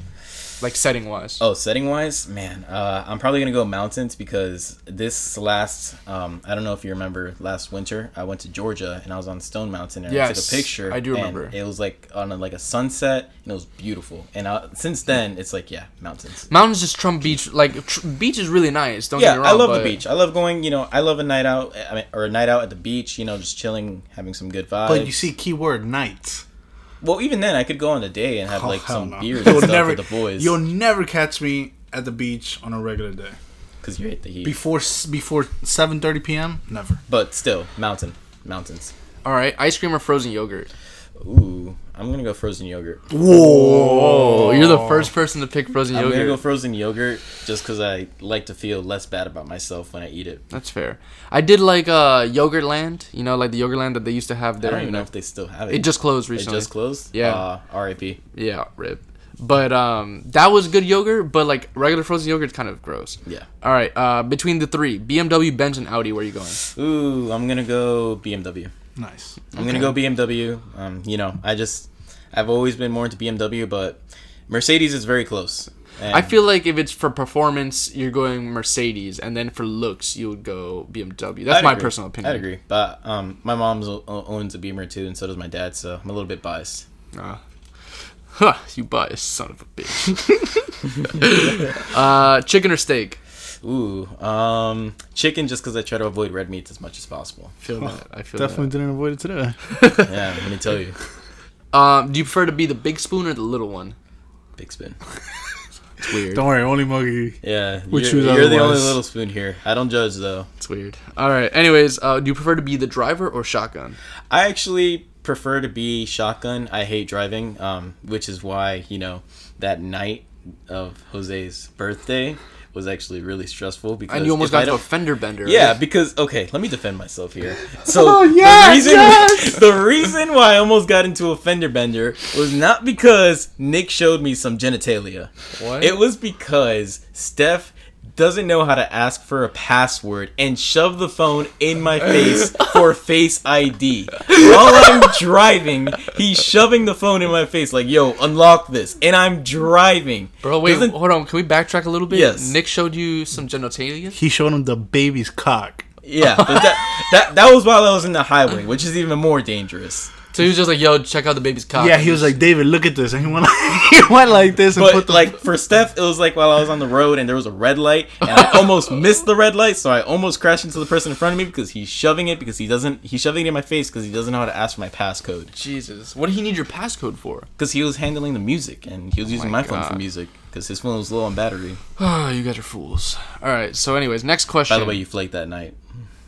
like setting wise. Oh, setting wise, man, uh, I'm probably gonna go mountains because this last, um, I don't know if you remember last winter, I went to Georgia and I was on Stone Mountain and I took a picture. I do and remember. It was like on a, like a sunset and it was beautiful. And uh, since then, it's like yeah, mountains. Mountains just trump beach. Like tr- beach is really nice. Don't Yeah, get me wrong. I love but the beach. I love going. You know, I love a night out, I mean, or a night out at the beach. You know, just chilling, having some good vibes. But you see, keyword nights. Well, even then, I could go on a day and have Oh, like some no. beers You'll and stuff never, with the boys You'll never catch me at the beach on a regular day because you hate the heat. before s- before seven thirty p.m. Never. but still, mountain, mountains. all right, ice cream or frozen yogurt. Ooh, I'm gonna go frozen yogurt. Whoa! you're the first person to pick frozen yogurt. I'm yogurt. gonna go frozen yogurt just because I like to feel less bad about myself when I eat it. That's fair. I did like uh Yogurt Land. You know, like the Yogurt Land that they used to have there. I don't even you know know. if they still have it. It just closed recently. It just closed. Yeah. Uh, R.I.P. yeah, rip. But um, that was good yogurt. But like regular frozen yogurt's kind of gross. Yeah. All right. Uh, between the three, BMW, Benz, and Audi, where are you going? Ooh, I'm gonna go BMW. Nice. I'm gonna go BMW. Um, you know, I just I've always been more into BMW, but Mercedes is very close. And I feel like if it's for performance, you're going Mercedes, and then for looks, you would go BMW. That's I'd my agree. personal opinion. I'd agree, but um, my mom owns a Beamer too, and so does my dad. So I'm a little bit biased. Uh, huh, you biased son of a bitch. uh, chicken or steak? Ooh, um, chicken just because I try to avoid red meats as much as possible. I feel that. I feel Definitely didn't avoid it today. Yeah, let me tell you. Um, do you prefer to be the big spoon or the little one? big spoon. It's weird. Don't worry, only Muggy. Yeah, which you're, you're the only little spoon here. I don't judge though. It's weird. All right. Anyways, uh, do you prefer to be the driver or shotgun? I actually prefer to be shotgun. I hate driving, um, which is why you know that night of Jose's birthday was actually really stressful because And you almost got to a fender bender. Yeah, right? because okay, let me defend myself here. Oh, so Oh, yes, the reason yes! the reason why I almost got into a fender bender was not because Nick showed me some genitalia. What? It was because Steph doesn't know how to ask for a password and shove the phone in my face for face ID. While I'm driving, he's shoving the phone in my face like, "Yo, unlock this." And I'm driving. Bro, wait, Doesn't- hold on. Can we backtrack a little bit? Yes. Nick showed you some genitalia. He showed him the baby's cock. Yeah, but that, that that was while I was in the highway, which is even more dangerous. So he was just like, "Yo, check out the baby's cock." Yeah, he was like, David, look at this, and he went like, he went like this and put But the like for Steph, it was like while I was on the road and there was a red light, and I almost missed the red light, so I almost crashed into the person in front of me because he's shoving it because he doesn't he's shoving it in my face because he doesn't know how to ask for my passcode Jesus, what did he need your passcode for? because he was handling the music and he was oh using my my, phone for music because his phone was low on battery. Oh, you guys are fools. All right. So, anyways, next question. By the way, you flaked that night.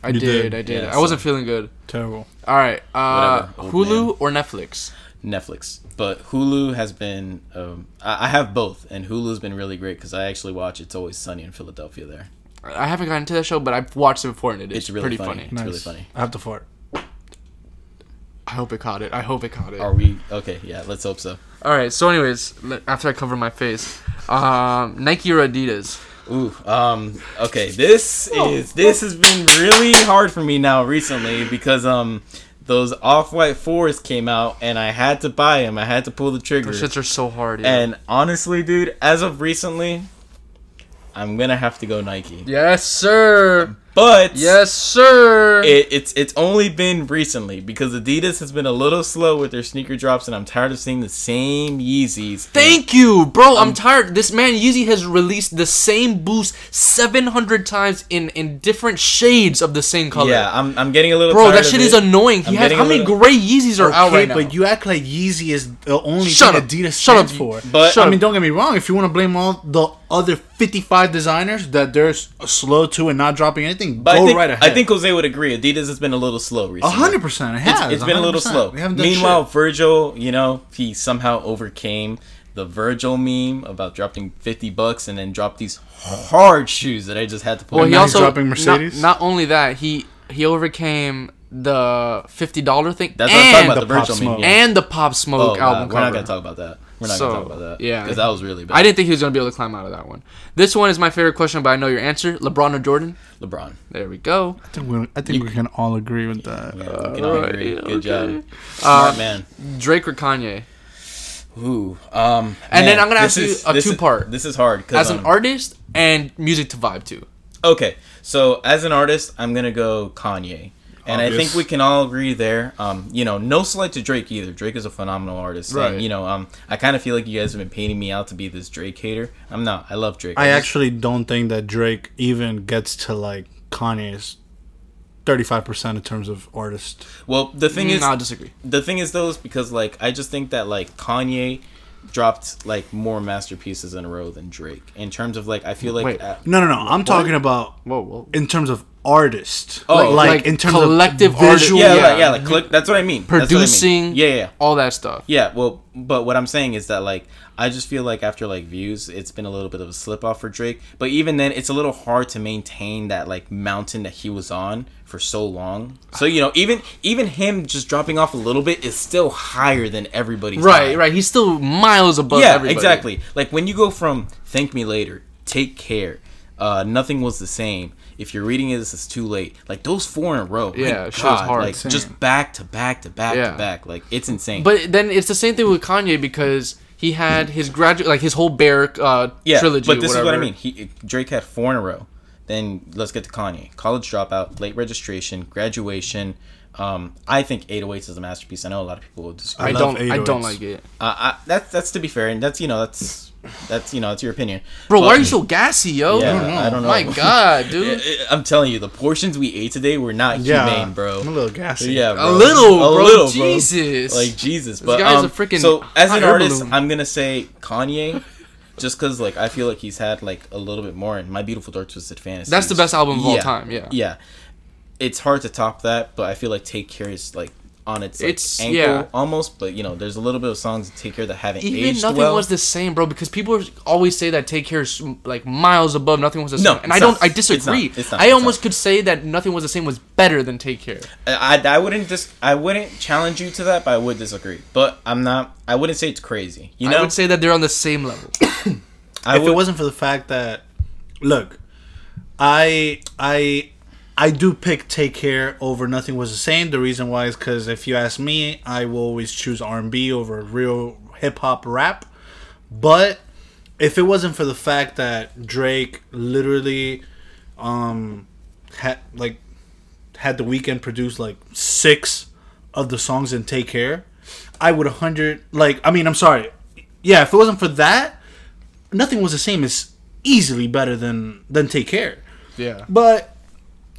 I did, did. I did. Yeah, I wasn't so- feeling good. terrible. All right. Uh, Whatever, old Hulu or Netflix? Netflix. But Hulu has been. Um, I, I have both, and Hulu's been really great because I actually watch It's Always Sunny in Philadelphia. There, I haven't gotten into that show, but I've watched it before, and it is it's really pretty funny. funny. It's really funny. I have to fart. I hope it caught it. I hope it caught it. Are we okay? Yeah, let's hope so. All right. So, anyways, after I cover my face, um, Nike or Adidas? Ooh, um, okay. This is this has been really hard for me now recently because um those off white fours came out and I had to buy them. I had to pull the trigger. Those shits are so hard. Yeah. And honestly, dude, as of recently, I'm gonna have to go Nike. yes, sir. But Yes, sir. it, it's it's only been recently because Adidas has been a little slow with their sneaker drops, and I'm tired of seeing the same Yeezys. Thank you, bro. I'm um, tired. This man Yeezy has released the same boost 700 times in in different shades of the same color. Yeah, I'm, I'm getting a little. bro, tired that of shit it. is annoying. He I'm has how many little- gray Yeezys are out Okay, right now? but you act like Yeezy is the only Shut thing up. Adidas Shut up. for. But- Shut I up. mean, don't get me wrong. If you want to blame all the other 55 designers that they're slow to and not dropping anything, But go I think, right ahead. I think Jose would agree. Adidas has been a little slow A recently. hundred percent. It has. It's, it's been a little slow. We done Meanwhile, shit. Virgil, you know, he somehow overcame the Virgil meme about dropping 50 bucks and then dropped these hard shoes that I just had to pull. well, he also dropping not- Mercedes? Not, only that, he he overcame the fifty dollar thing. That's and, what I'm talking about. the The, Virgil Smoke. meme. Yeah. and the Pop Smoke Oh, album God, We're not gonna talk about that. We're not So, gonna talk about that. yeah. because that was really bad. I didn't think he was gonna be able to climb out of that one. This one is my favorite question, but I know your answer. LeBron or Jordan? LeBron. There we go. I think, we, I think we can all agree with that. Yeah, we can all Alright, agree. Good okay. job. Smart Uh, man. Drake or Kanye? Ooh. Um. And then I'm gonna this ask you a two-part. This is hard. As an um, artist and music to vibe to. Okay, so as an artist, I'm gonna go Kanye, and I think we can all agree there. Um, you know, no slight to Drake either. Drake is a phenomenal artist, Right. And, you know, um, I kind of feel like you guys have been painting me out to be this Drake hater. I'm not. I love Drake. I just- actually don't think that Drake even gets to like Kanye's 35% in terms of artist. well, the thing is, no, I disagree. the thing is though, is because like I just think that like Kanye dropped like more masterpieces in a row than Drake in terms of like I feel like Wait. uh, No, no, no. I'm talking about Whoa, whoa. in terms of artist. Oh, like, like in terms collective of artist- visual. yeah, yeah. like, yeah, like click, that's what I mean. That's what I mean. Producing. yeah, yeah. All that stuff. Yeah, well, but what I'm saying is that like I just feel like after like views, it's been a little bit of a slip off for Drake. But even then, it's a little hard to maintain that like mountain that he was on for so long. So you know, even even him just dropping off a little bit is still higher than everybody's. Right, high. right. He's still miles above Yeah, everybody. exactly. Like when you go from "Thank Me Later," "Take Care," uh, "Nothing Was the Same." If you're reading this, it's too late. Like those four in a row. Yeah, shit was God, hard. Like Insane. just back to back to back Yeah. to back. Like it's insane. But then it's the same thing with Kanye because he had his graduate, like his whole Bear uh, yeah, trilogy. but this is what I mean. He Drake had four in a row. Then let's get to Kanye. College dropout, late registration, graduation. Um, I think 808s is a masterpiece. I know a lot of people will disagree. I I don't. I don't like it, Uh, I, that's that's to be fair, and that's you know that's that's you know that's your opinion. bro. why are you so gassy, yo? Yeah, I don't know. My God, dude. I- I- I'm telling you, the portions we ate today were not Yeah, humane, bro. I'm a little gassy. Yeah, A little, A bro. little, bro. Jesus. Like Jesus, but guy's um, a freaking so as an artist, balloon. I'm gonna say Kanye, just because like I feel like he's had like a little bit more. in My Beautiful Dark Twisted Fantasy. That's the best album of all time, yeah. yeah. It's hard to top that, but I feel like Take Care is like on its like, It's- ankle yeah. almost. But you know, there's a little bit of songs in Take Care that haven't Even aged nothing well. was the same, bro. Because people always say that Take Care is like miles above. Nothing was the No, same, and I don't. not. I It's disagree. not. It's not. I almost not. could say that Nothing was the same was better than Take Care. I, I wouldn't just I wouldn't challenge you to that, but I would disagree. But I'm not. I wouldn't say it's crazy. You know, I would say that they're on the same level. I if would, it wasn't for the fact that look i i i do pick take care over nothing was the same. The reason why is because if you ask me i will always choose r&b over real hip-hop rap. But if it wasn't for the fact that drake literally um had like had the Weeknd produce like six of the songs in take care i would a 100 like i mean i'm sorry. Yeah if it wasn't for that nothing was the same is easily better than than take care. Yeah. but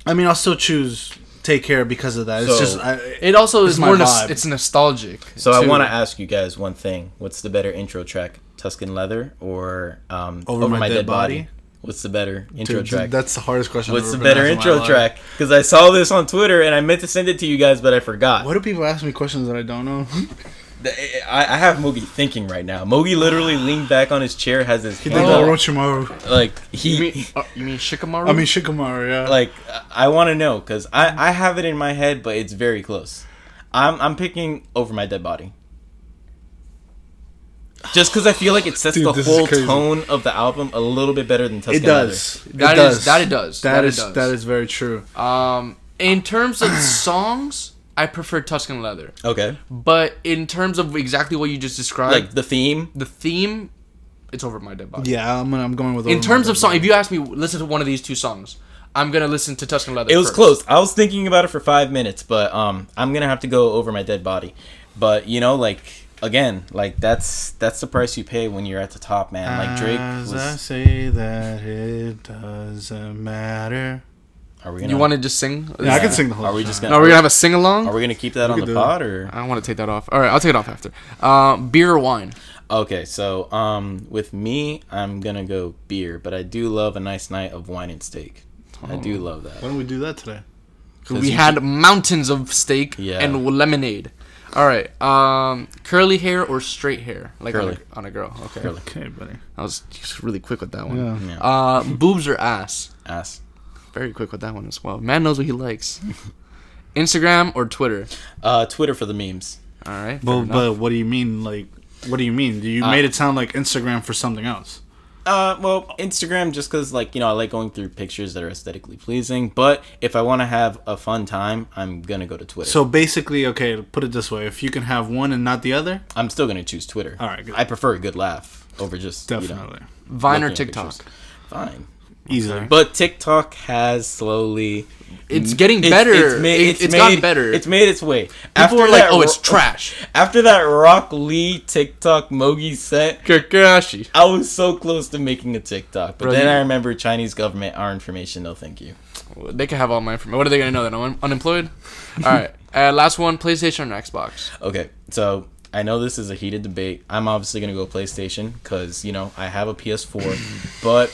i mean i'll still choose take care because of that it's So- just I, It also It's is my more. Nos- vibe. it's nostalgic. So I too. want to ask you guys one thing: What's the better intro track, Tuscan Leather or um, Over, My, Dead, Body? What's the better intro Dude, track? that's the hardest question What's I've the ever been better asked in my intro life. track? Because I saw this on Twitter and I meant to send it to you guys, but I forgot. why do people ask me questions that i don't know The- I, I have Mogi thinking right now. Mogi literally leaned back on his chair, has his He hand did that up, Orochimaru. like You mean, he. uh, you mean Shikamaru? I mean Shikamaru, yeah. Like I want to know because I I have it in my head, but it's very close. I'm I'm picking over my dead body. Just because I feel like it sets Dude, the whole tone of the album a little bit better than Tuscan it does. That it is- does. that it does. That That it is does. that is very true. um, in terms of songs, I prefer Tuscan Leather. Leather. Okay, But in terms of exactly what you just described, like the theme. the theme, it's over my dead body. Yeah, I'm gonna, I'm going with. In terms My of song, Body. if you ask me, listen to one of these two songs, I'm gonna listen to Tuscan Leather. It was first. close. I was thinking about it for five minutes, but um, I'm gonna have to go over my dead body. But you know, like again, like that's that's the price you pay when you're at the top, man. Like Drake As I say that it doesn't matter. Are we gonna? You want to just sing? Yeah, I can sing the whole. Are we song. just gonna? Are we're gonna have a sing along. Are we gonna keep that on the do it. pod or? I want to take that off. All right, I'll take it off after. Uh, beer or wine? Okay, so um, with me, I'm gonna go beer, but I do love a nice night of wine and steak. I do Oh. love that. Why don't we do that today? 'Cause We you had mountains of steak Yeah. and lemonade. All right. Um, curly hair or straight hair? Like on a, on a girl. Okay. Curly. Okay, buddy. I was just really quick with that one. Yeah. Yeah. Uh, boobs or ass? Ass. Very quick with that one as well. Man knows what he likes. Instagram or Twitter? Uh, Twitter for the memes. All right. fair But enough. but what do you mean? Like, what do you mean? You Uh, made it sound like Instagram for something else. Uh, well, Instagram just because like you know I like going through pictures that are aesthetically pleasing. But if I want to have a fun time, I'm gonna go to Twitter. So basically, okay, put it this way: if you can have one and not the other, I'm still gonna choose Twitter. All right, good. I prefer a good laugh over just you know, definitely, Vine or looking at TikTok? pictures. Fine. Easily. But TikTok has slowly. It's getting better. It- It's, it's made, gotten better. It's made its way. People are like, that oh, it's trash. After that Rock Lee TikTok Mogi set, Kakashi. I was so close to making a TikTok, but Bro, then you- I remember Chinese government, our information, no thank you. They can have all my information. What are they gonna know? That I'm un- unemployed? all right. Uh, last one: PlayStation or Xbox? Okay, so I know this is a heated debate. I'm obviously gonna go PlayStation because you know I have a PS4, but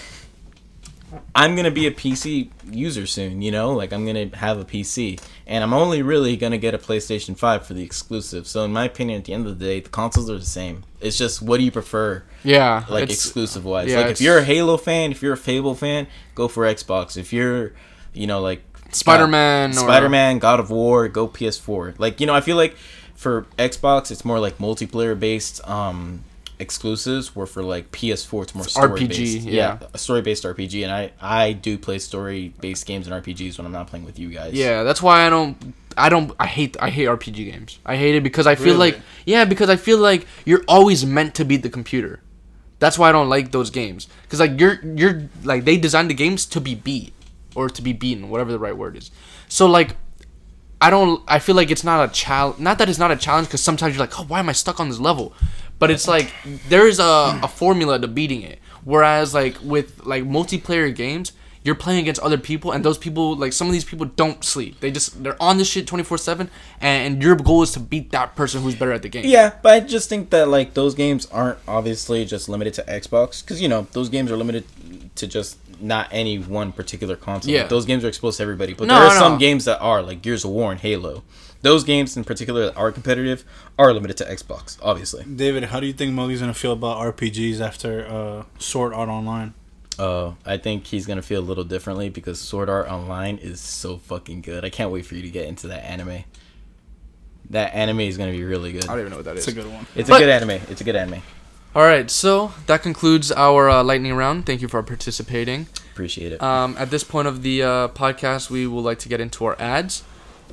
I'm gonna be a PC user soon. You know, like I'm gonna have a PC, and I'm only really gonna get a PlayStation 5 for the exclusive. So in my opinion, at the end of the day, the consoles are the same. It's just what do you prefer, Yeah. like exclusive wise. yeah, like if you're a Halo fan, if you're a Fable fan, go for Xbox. If you're, you know, like Spider-Man Spider-Man, God of War, go PS4. Like you know, I feel like for Xbox, it's more like multiplayer based um, exclusives. were for like PS4, it's more story RPG, based. yeah. a story based RPG. And I I do play story based games and RPGs when I'm not playing with you guys. Yeah, that's why I don't. I don't. I hate. I hate RPG games. I hate it because I feel Really? like. Yeah, because I feel like you're always meant to beat the computer. That's why I don't like those games. Cause like you're you're like they designed the games to be beat or to be beaten, whatever the right word is. So like. I don't. I feel like it's not a challenge. Not that it's not a challenge, because sometimes you're like, "Oh, why am I stuck on this level?" But it's like there's a, a formula to beating it. Whereas like with like multiplayer games, you're playing against other people, and those people like some of these people don't sleep. They just they're on this shit twenty four seven, and your goal is to beat that person who's better at the game. Yeah, but I just think that like those games aren't obviously just limited to Xbox because you know those games are limited to just not any one particular console. Yeah. Like, those games are exposed to everybody, but No, there are no. some games that are like Gears of War and Halo. Those games in particular that are competitive are limited to Xbox, obviously. David, how do you think Mogi's gonna feel about RPGs after uh, Sword Art Online? Uh, I think he's gonna feel a little differently because Sword Art Online is so fucking good. I can't wait for you to get into that anime. That anime is gonna be really good. I don't even know what that It's is. a good one. It's But- a good anime. It's a good anime. All right, so that concludes our uh, lightning round. Thank you for participating. Appreciate it. Um, at this point of the uh, podcast, we would like to get into our ads.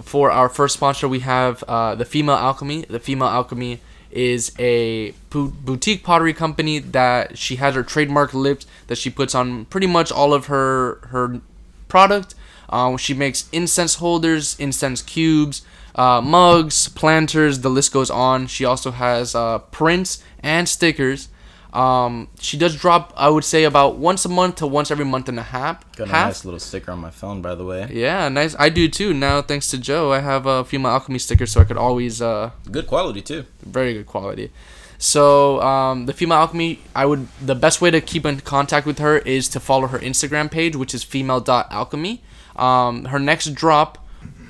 For our first sponsor, we have uh, the Female Alchemy. The Female Alchemy is a boutique pottery company that she has her trademark lips that she puts on pretty much all of her her product. Um, she makes incense holders, incense cubes, uh, mugs, planters. The list goes on. She also has uh, prints and stickers. Um, she does drop, I would say, about once a month to once every month and a half. Got a half. nice little sticker on my phone, by the way. Yeah, nice. I do too. Now, thanks to Joe, I have a Female Alchemy sticker, so I could always uh, Good quality too. very good quality. So um, the Female Alchemy, I would the best way to keep in contact with her is to follow her Instagram page, which is female.alchemy. Um, her next drop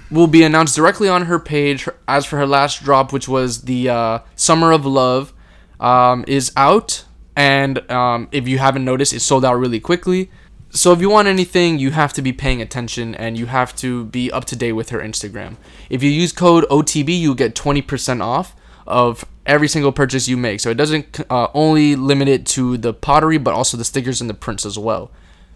will be announced directly on her page as for her last drop, which was the uh, Summer of Love, um, is out. And um, if you haven't noticed, it sold out really quickly. So if you want anything, you have to be paying attention and you have to be up to date with her Instagram. If you use code OTB, you'll get 20% off of every single purchase you make. So it doesn't uh, only limit it to the pottery, but also the stickers and the prints as well.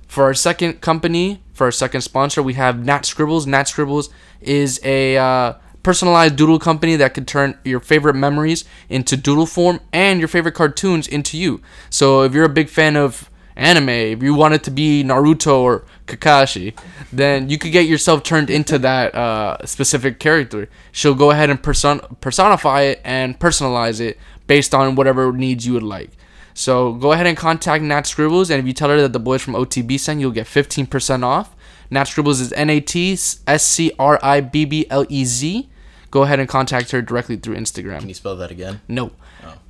For our second company, for our second sponsor, we have Nat Scribbles. Nat Scribbles is a uh, personalized doodle company that could turn your favorite memories into doodle form and your favorite cartoons into you. So if you're a big fan of anime, if you want it to be Naruto or Kakashi, then you could get yourself turned into that uh, specific character. She'll go ahead and person- personify it and personalize it based on whatever needs you would like. So go ahead and contact Nat Scribbles, and if you tell her that the boys from OTB sent, you'll get 15% off. Nat Scribbles is N A T S C R I B B L E Z. Go ahead and contact her directly through Instagram. Can you spell that again? No.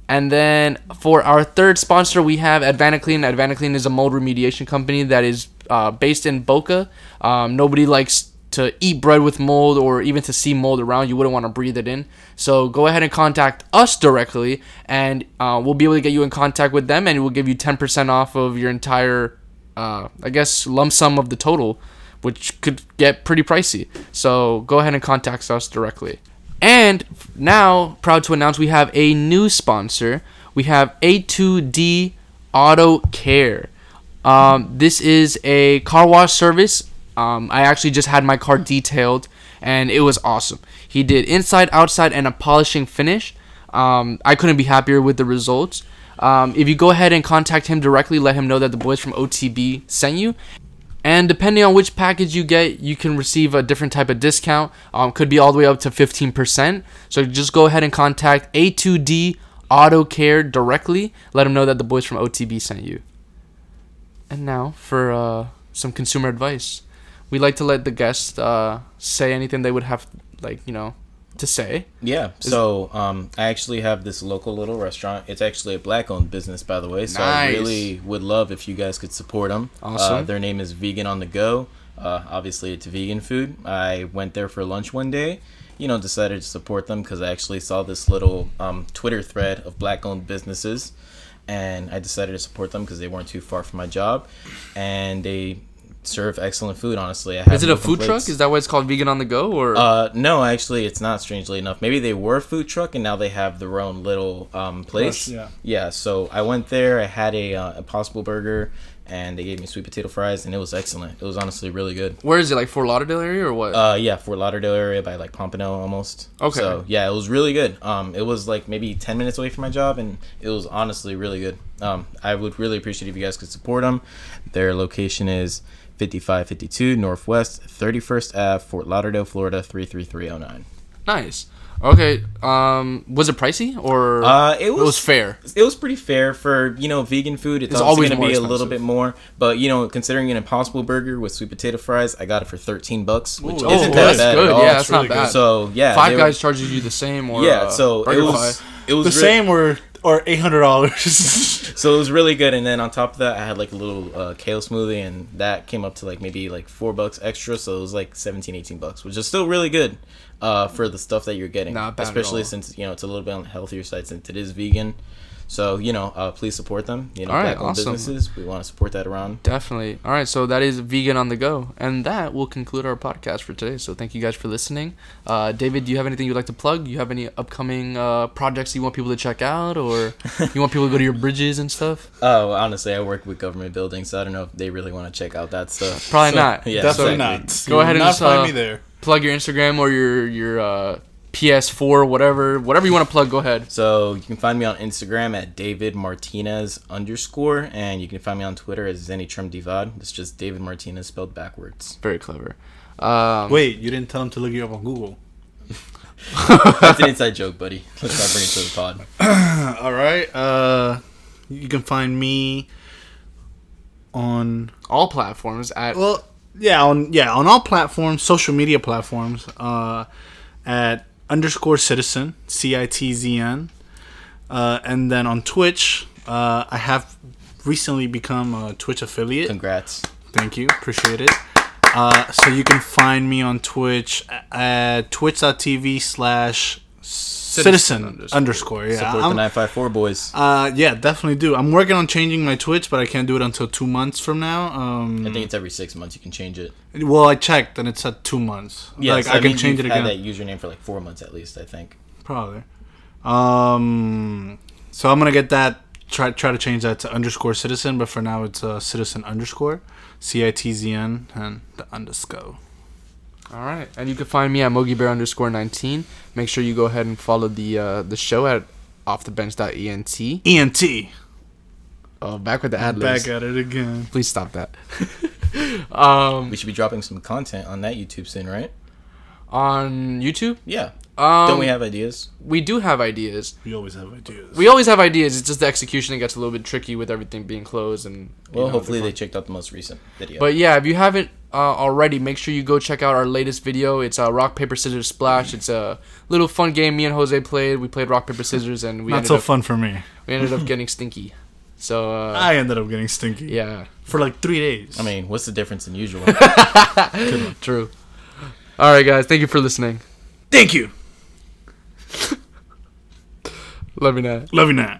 And then for our third sponsor, we have Advanaclean. Advanaclean is a mold remediation company that is uh, based in Boca. Um, nobody likes to eat bread with mold or even to see mold around. You wouldn't want to breathe it in. So go ahead and contact us directly, and uh, we'll be able to get you in contact with them, and we'll give you 10% off of your entire, uh, I guess, lump sum of the total, which could get pretty pricey. So go ahead and contact us directly. And now, proud to announce, we have a new sponsor. We have A2D Auto Care. Um, this is a car wash service. Um, I actually just had my car detailed, and it was awesome. He did inside, outside, and a polishing finish. Um, I couldn't be happier with the results. Um, if you go ahead and contact him directly, let him know that the boys from OTB sent you. And depending on which package you get, you can receive a different type of discount. Um, could be all the way up to 15%. So just go ahead and contact A2D Auto Care directly. Let them know that the boys from OTB sent you. And now for uh, some consumer advice. We like to let the guests uh, say anything they would have, like, you know, to say. Yeah. So um, I actually have this local little restaurant. It's actually a black-owned business, by the way. So I really would love if you guys could support them. Uh, their name is Vegan on the Go. Uh, obviously, it's vegan food. I went there for lunch one day. You know, decided to support them because I actually saw this little um, Twitter thread of black-owned businesses, and I decided to support them because they weren't too far from my job, and they serve excellent food. Honestly, I have Is it no a food complaints. truck? Is that why it's called Vegan on the Go? Or Uh, no, actually, it's not. Strangely enough, maybe they were food truck and now they have their own little um place. yeah. Yeah. So I went there. I had a uh, Impossible Burger, and they gave me sweet potato fries, and it was excellent. It was honestly really good. where is it? Like Fort Lauderdale area or what? Uh, yeah, Fort Lauderdale area by like Pompano almost. Okay. So yeah, it was really good. Um, it was like maybe ten minutes away from my job, and it was honestly really good. Um, I would really appreciate if you guys could support them. Their location is 5552 Northwest 31st Ave, Fort Lauderdale, Florida 33309. nice. Okay. Um, was it pricey or Uh, it it was, was fair? It was pretty fair for you know vegan food. It's, It's always always going to more be a little bit more, but you know considering an Impossible Burger with sweet potato fries, I got it for 13 bucks, which Ooh, oh, isn't that's that bad good. at all. Yeah, That's that's not really good. bad. So yeah, Five Guys were- charges you the same, or yeah, uh, so it BurgerFi. was it was the re- same or or eight hundred dollars. So it was really good, and then on top of that, I had like a little uh, kale smoothie, and that came up to like maybe like four bucks extra. So it was like 17, 18 bucks, which is still really good uh, for the stuff that you're getting. Not bad at especially all. since you know it's a little bit on the healthier side since it is vegan. So you know, uh, please support them. You know, All right, black-owned awesome. businesses. We want to support that around. Definitely. All right, so that is vegan on the go, and that will conclude our podcast for today. So thank you guys for listening. Uh, David, do you have anything you'd like to plug? You have any upcoming uh, projects you want people to check out, or you want people to go to your bridges and stuff? Oh, honestly, I work with government buildings, so I don't know if they really want to check out that stuff. Probably So, not. Yeah, Definitely exactly. not. Go You ahead and not just, find uh, me there. Plug your Instagram or your your uh, PS4, whatever, whatever you want to plug. Go ahead. So you can find me on Instagram at David Martinez underscore, and you can find me on Twitter as Zenitram Divad. It's just David Martinez spelled backwards. Very clever. Um, Wait, you didn't tell him to look you up on Google. That's an inside joke, buddy. Let's not bring it to the pod. All right. Uh, you can find me on all platforms at well, yeah, on yeah on all platforms, social media platforms. Uh, at underscore citizen c i t z n, uh, and then on Twitch, uh, I have recently become a Twitch affiliate. Congrats. Thank you, appreciate it. Uh, so you can find me on Twitch at twitch.tv slash citizen underscore. underscore. Yeah, Support I'm- the 954 boys. uh, yeah, definitely do. I'm working on changing my Twitch, but I can't do it until two months from now. Um, I think it's every six months you can change it. well, I checked and it's at two months. Yeah, like I, can mean, change it you've again. Had that username for like four months at least, I think. Probably. Um, so I'm gonna get that. Try try to change that to underscore citizen, but for now it's uh, citizen underscore, C I T Z N and the underscore. All right, and you can find me at MogiBear underscore nineteen. Make sure you go ahead and follow the uh, the show at offthebench.ent. ENT. Oh, back with the ad Back at it again. Please stop that. um, We should be dropping some content on that YouTube soon, right? on YouTube, Yeah. um, Don't we have ideas? we do have ideas. We always have ideas. We always have ideas. It's just the execution that gets a little bit tricky with everything being closed and. Well, know, hopefully the- they checked out the most recent video. But yeah, if you haven't uh, already, make sure you go check out our latest video. It's uh, rock paper scissors splash. It's a little fun game me and Jose played. We played rock paper scissors and we Not ended so up fun for me. we ended up getting stinky. So uh, I ended up getting stinky. yeah, For like three days. I mean, what's the difference in usual? true. All right, guys, thank you for listening. thank you. Love you, Nat. Love you, Nat.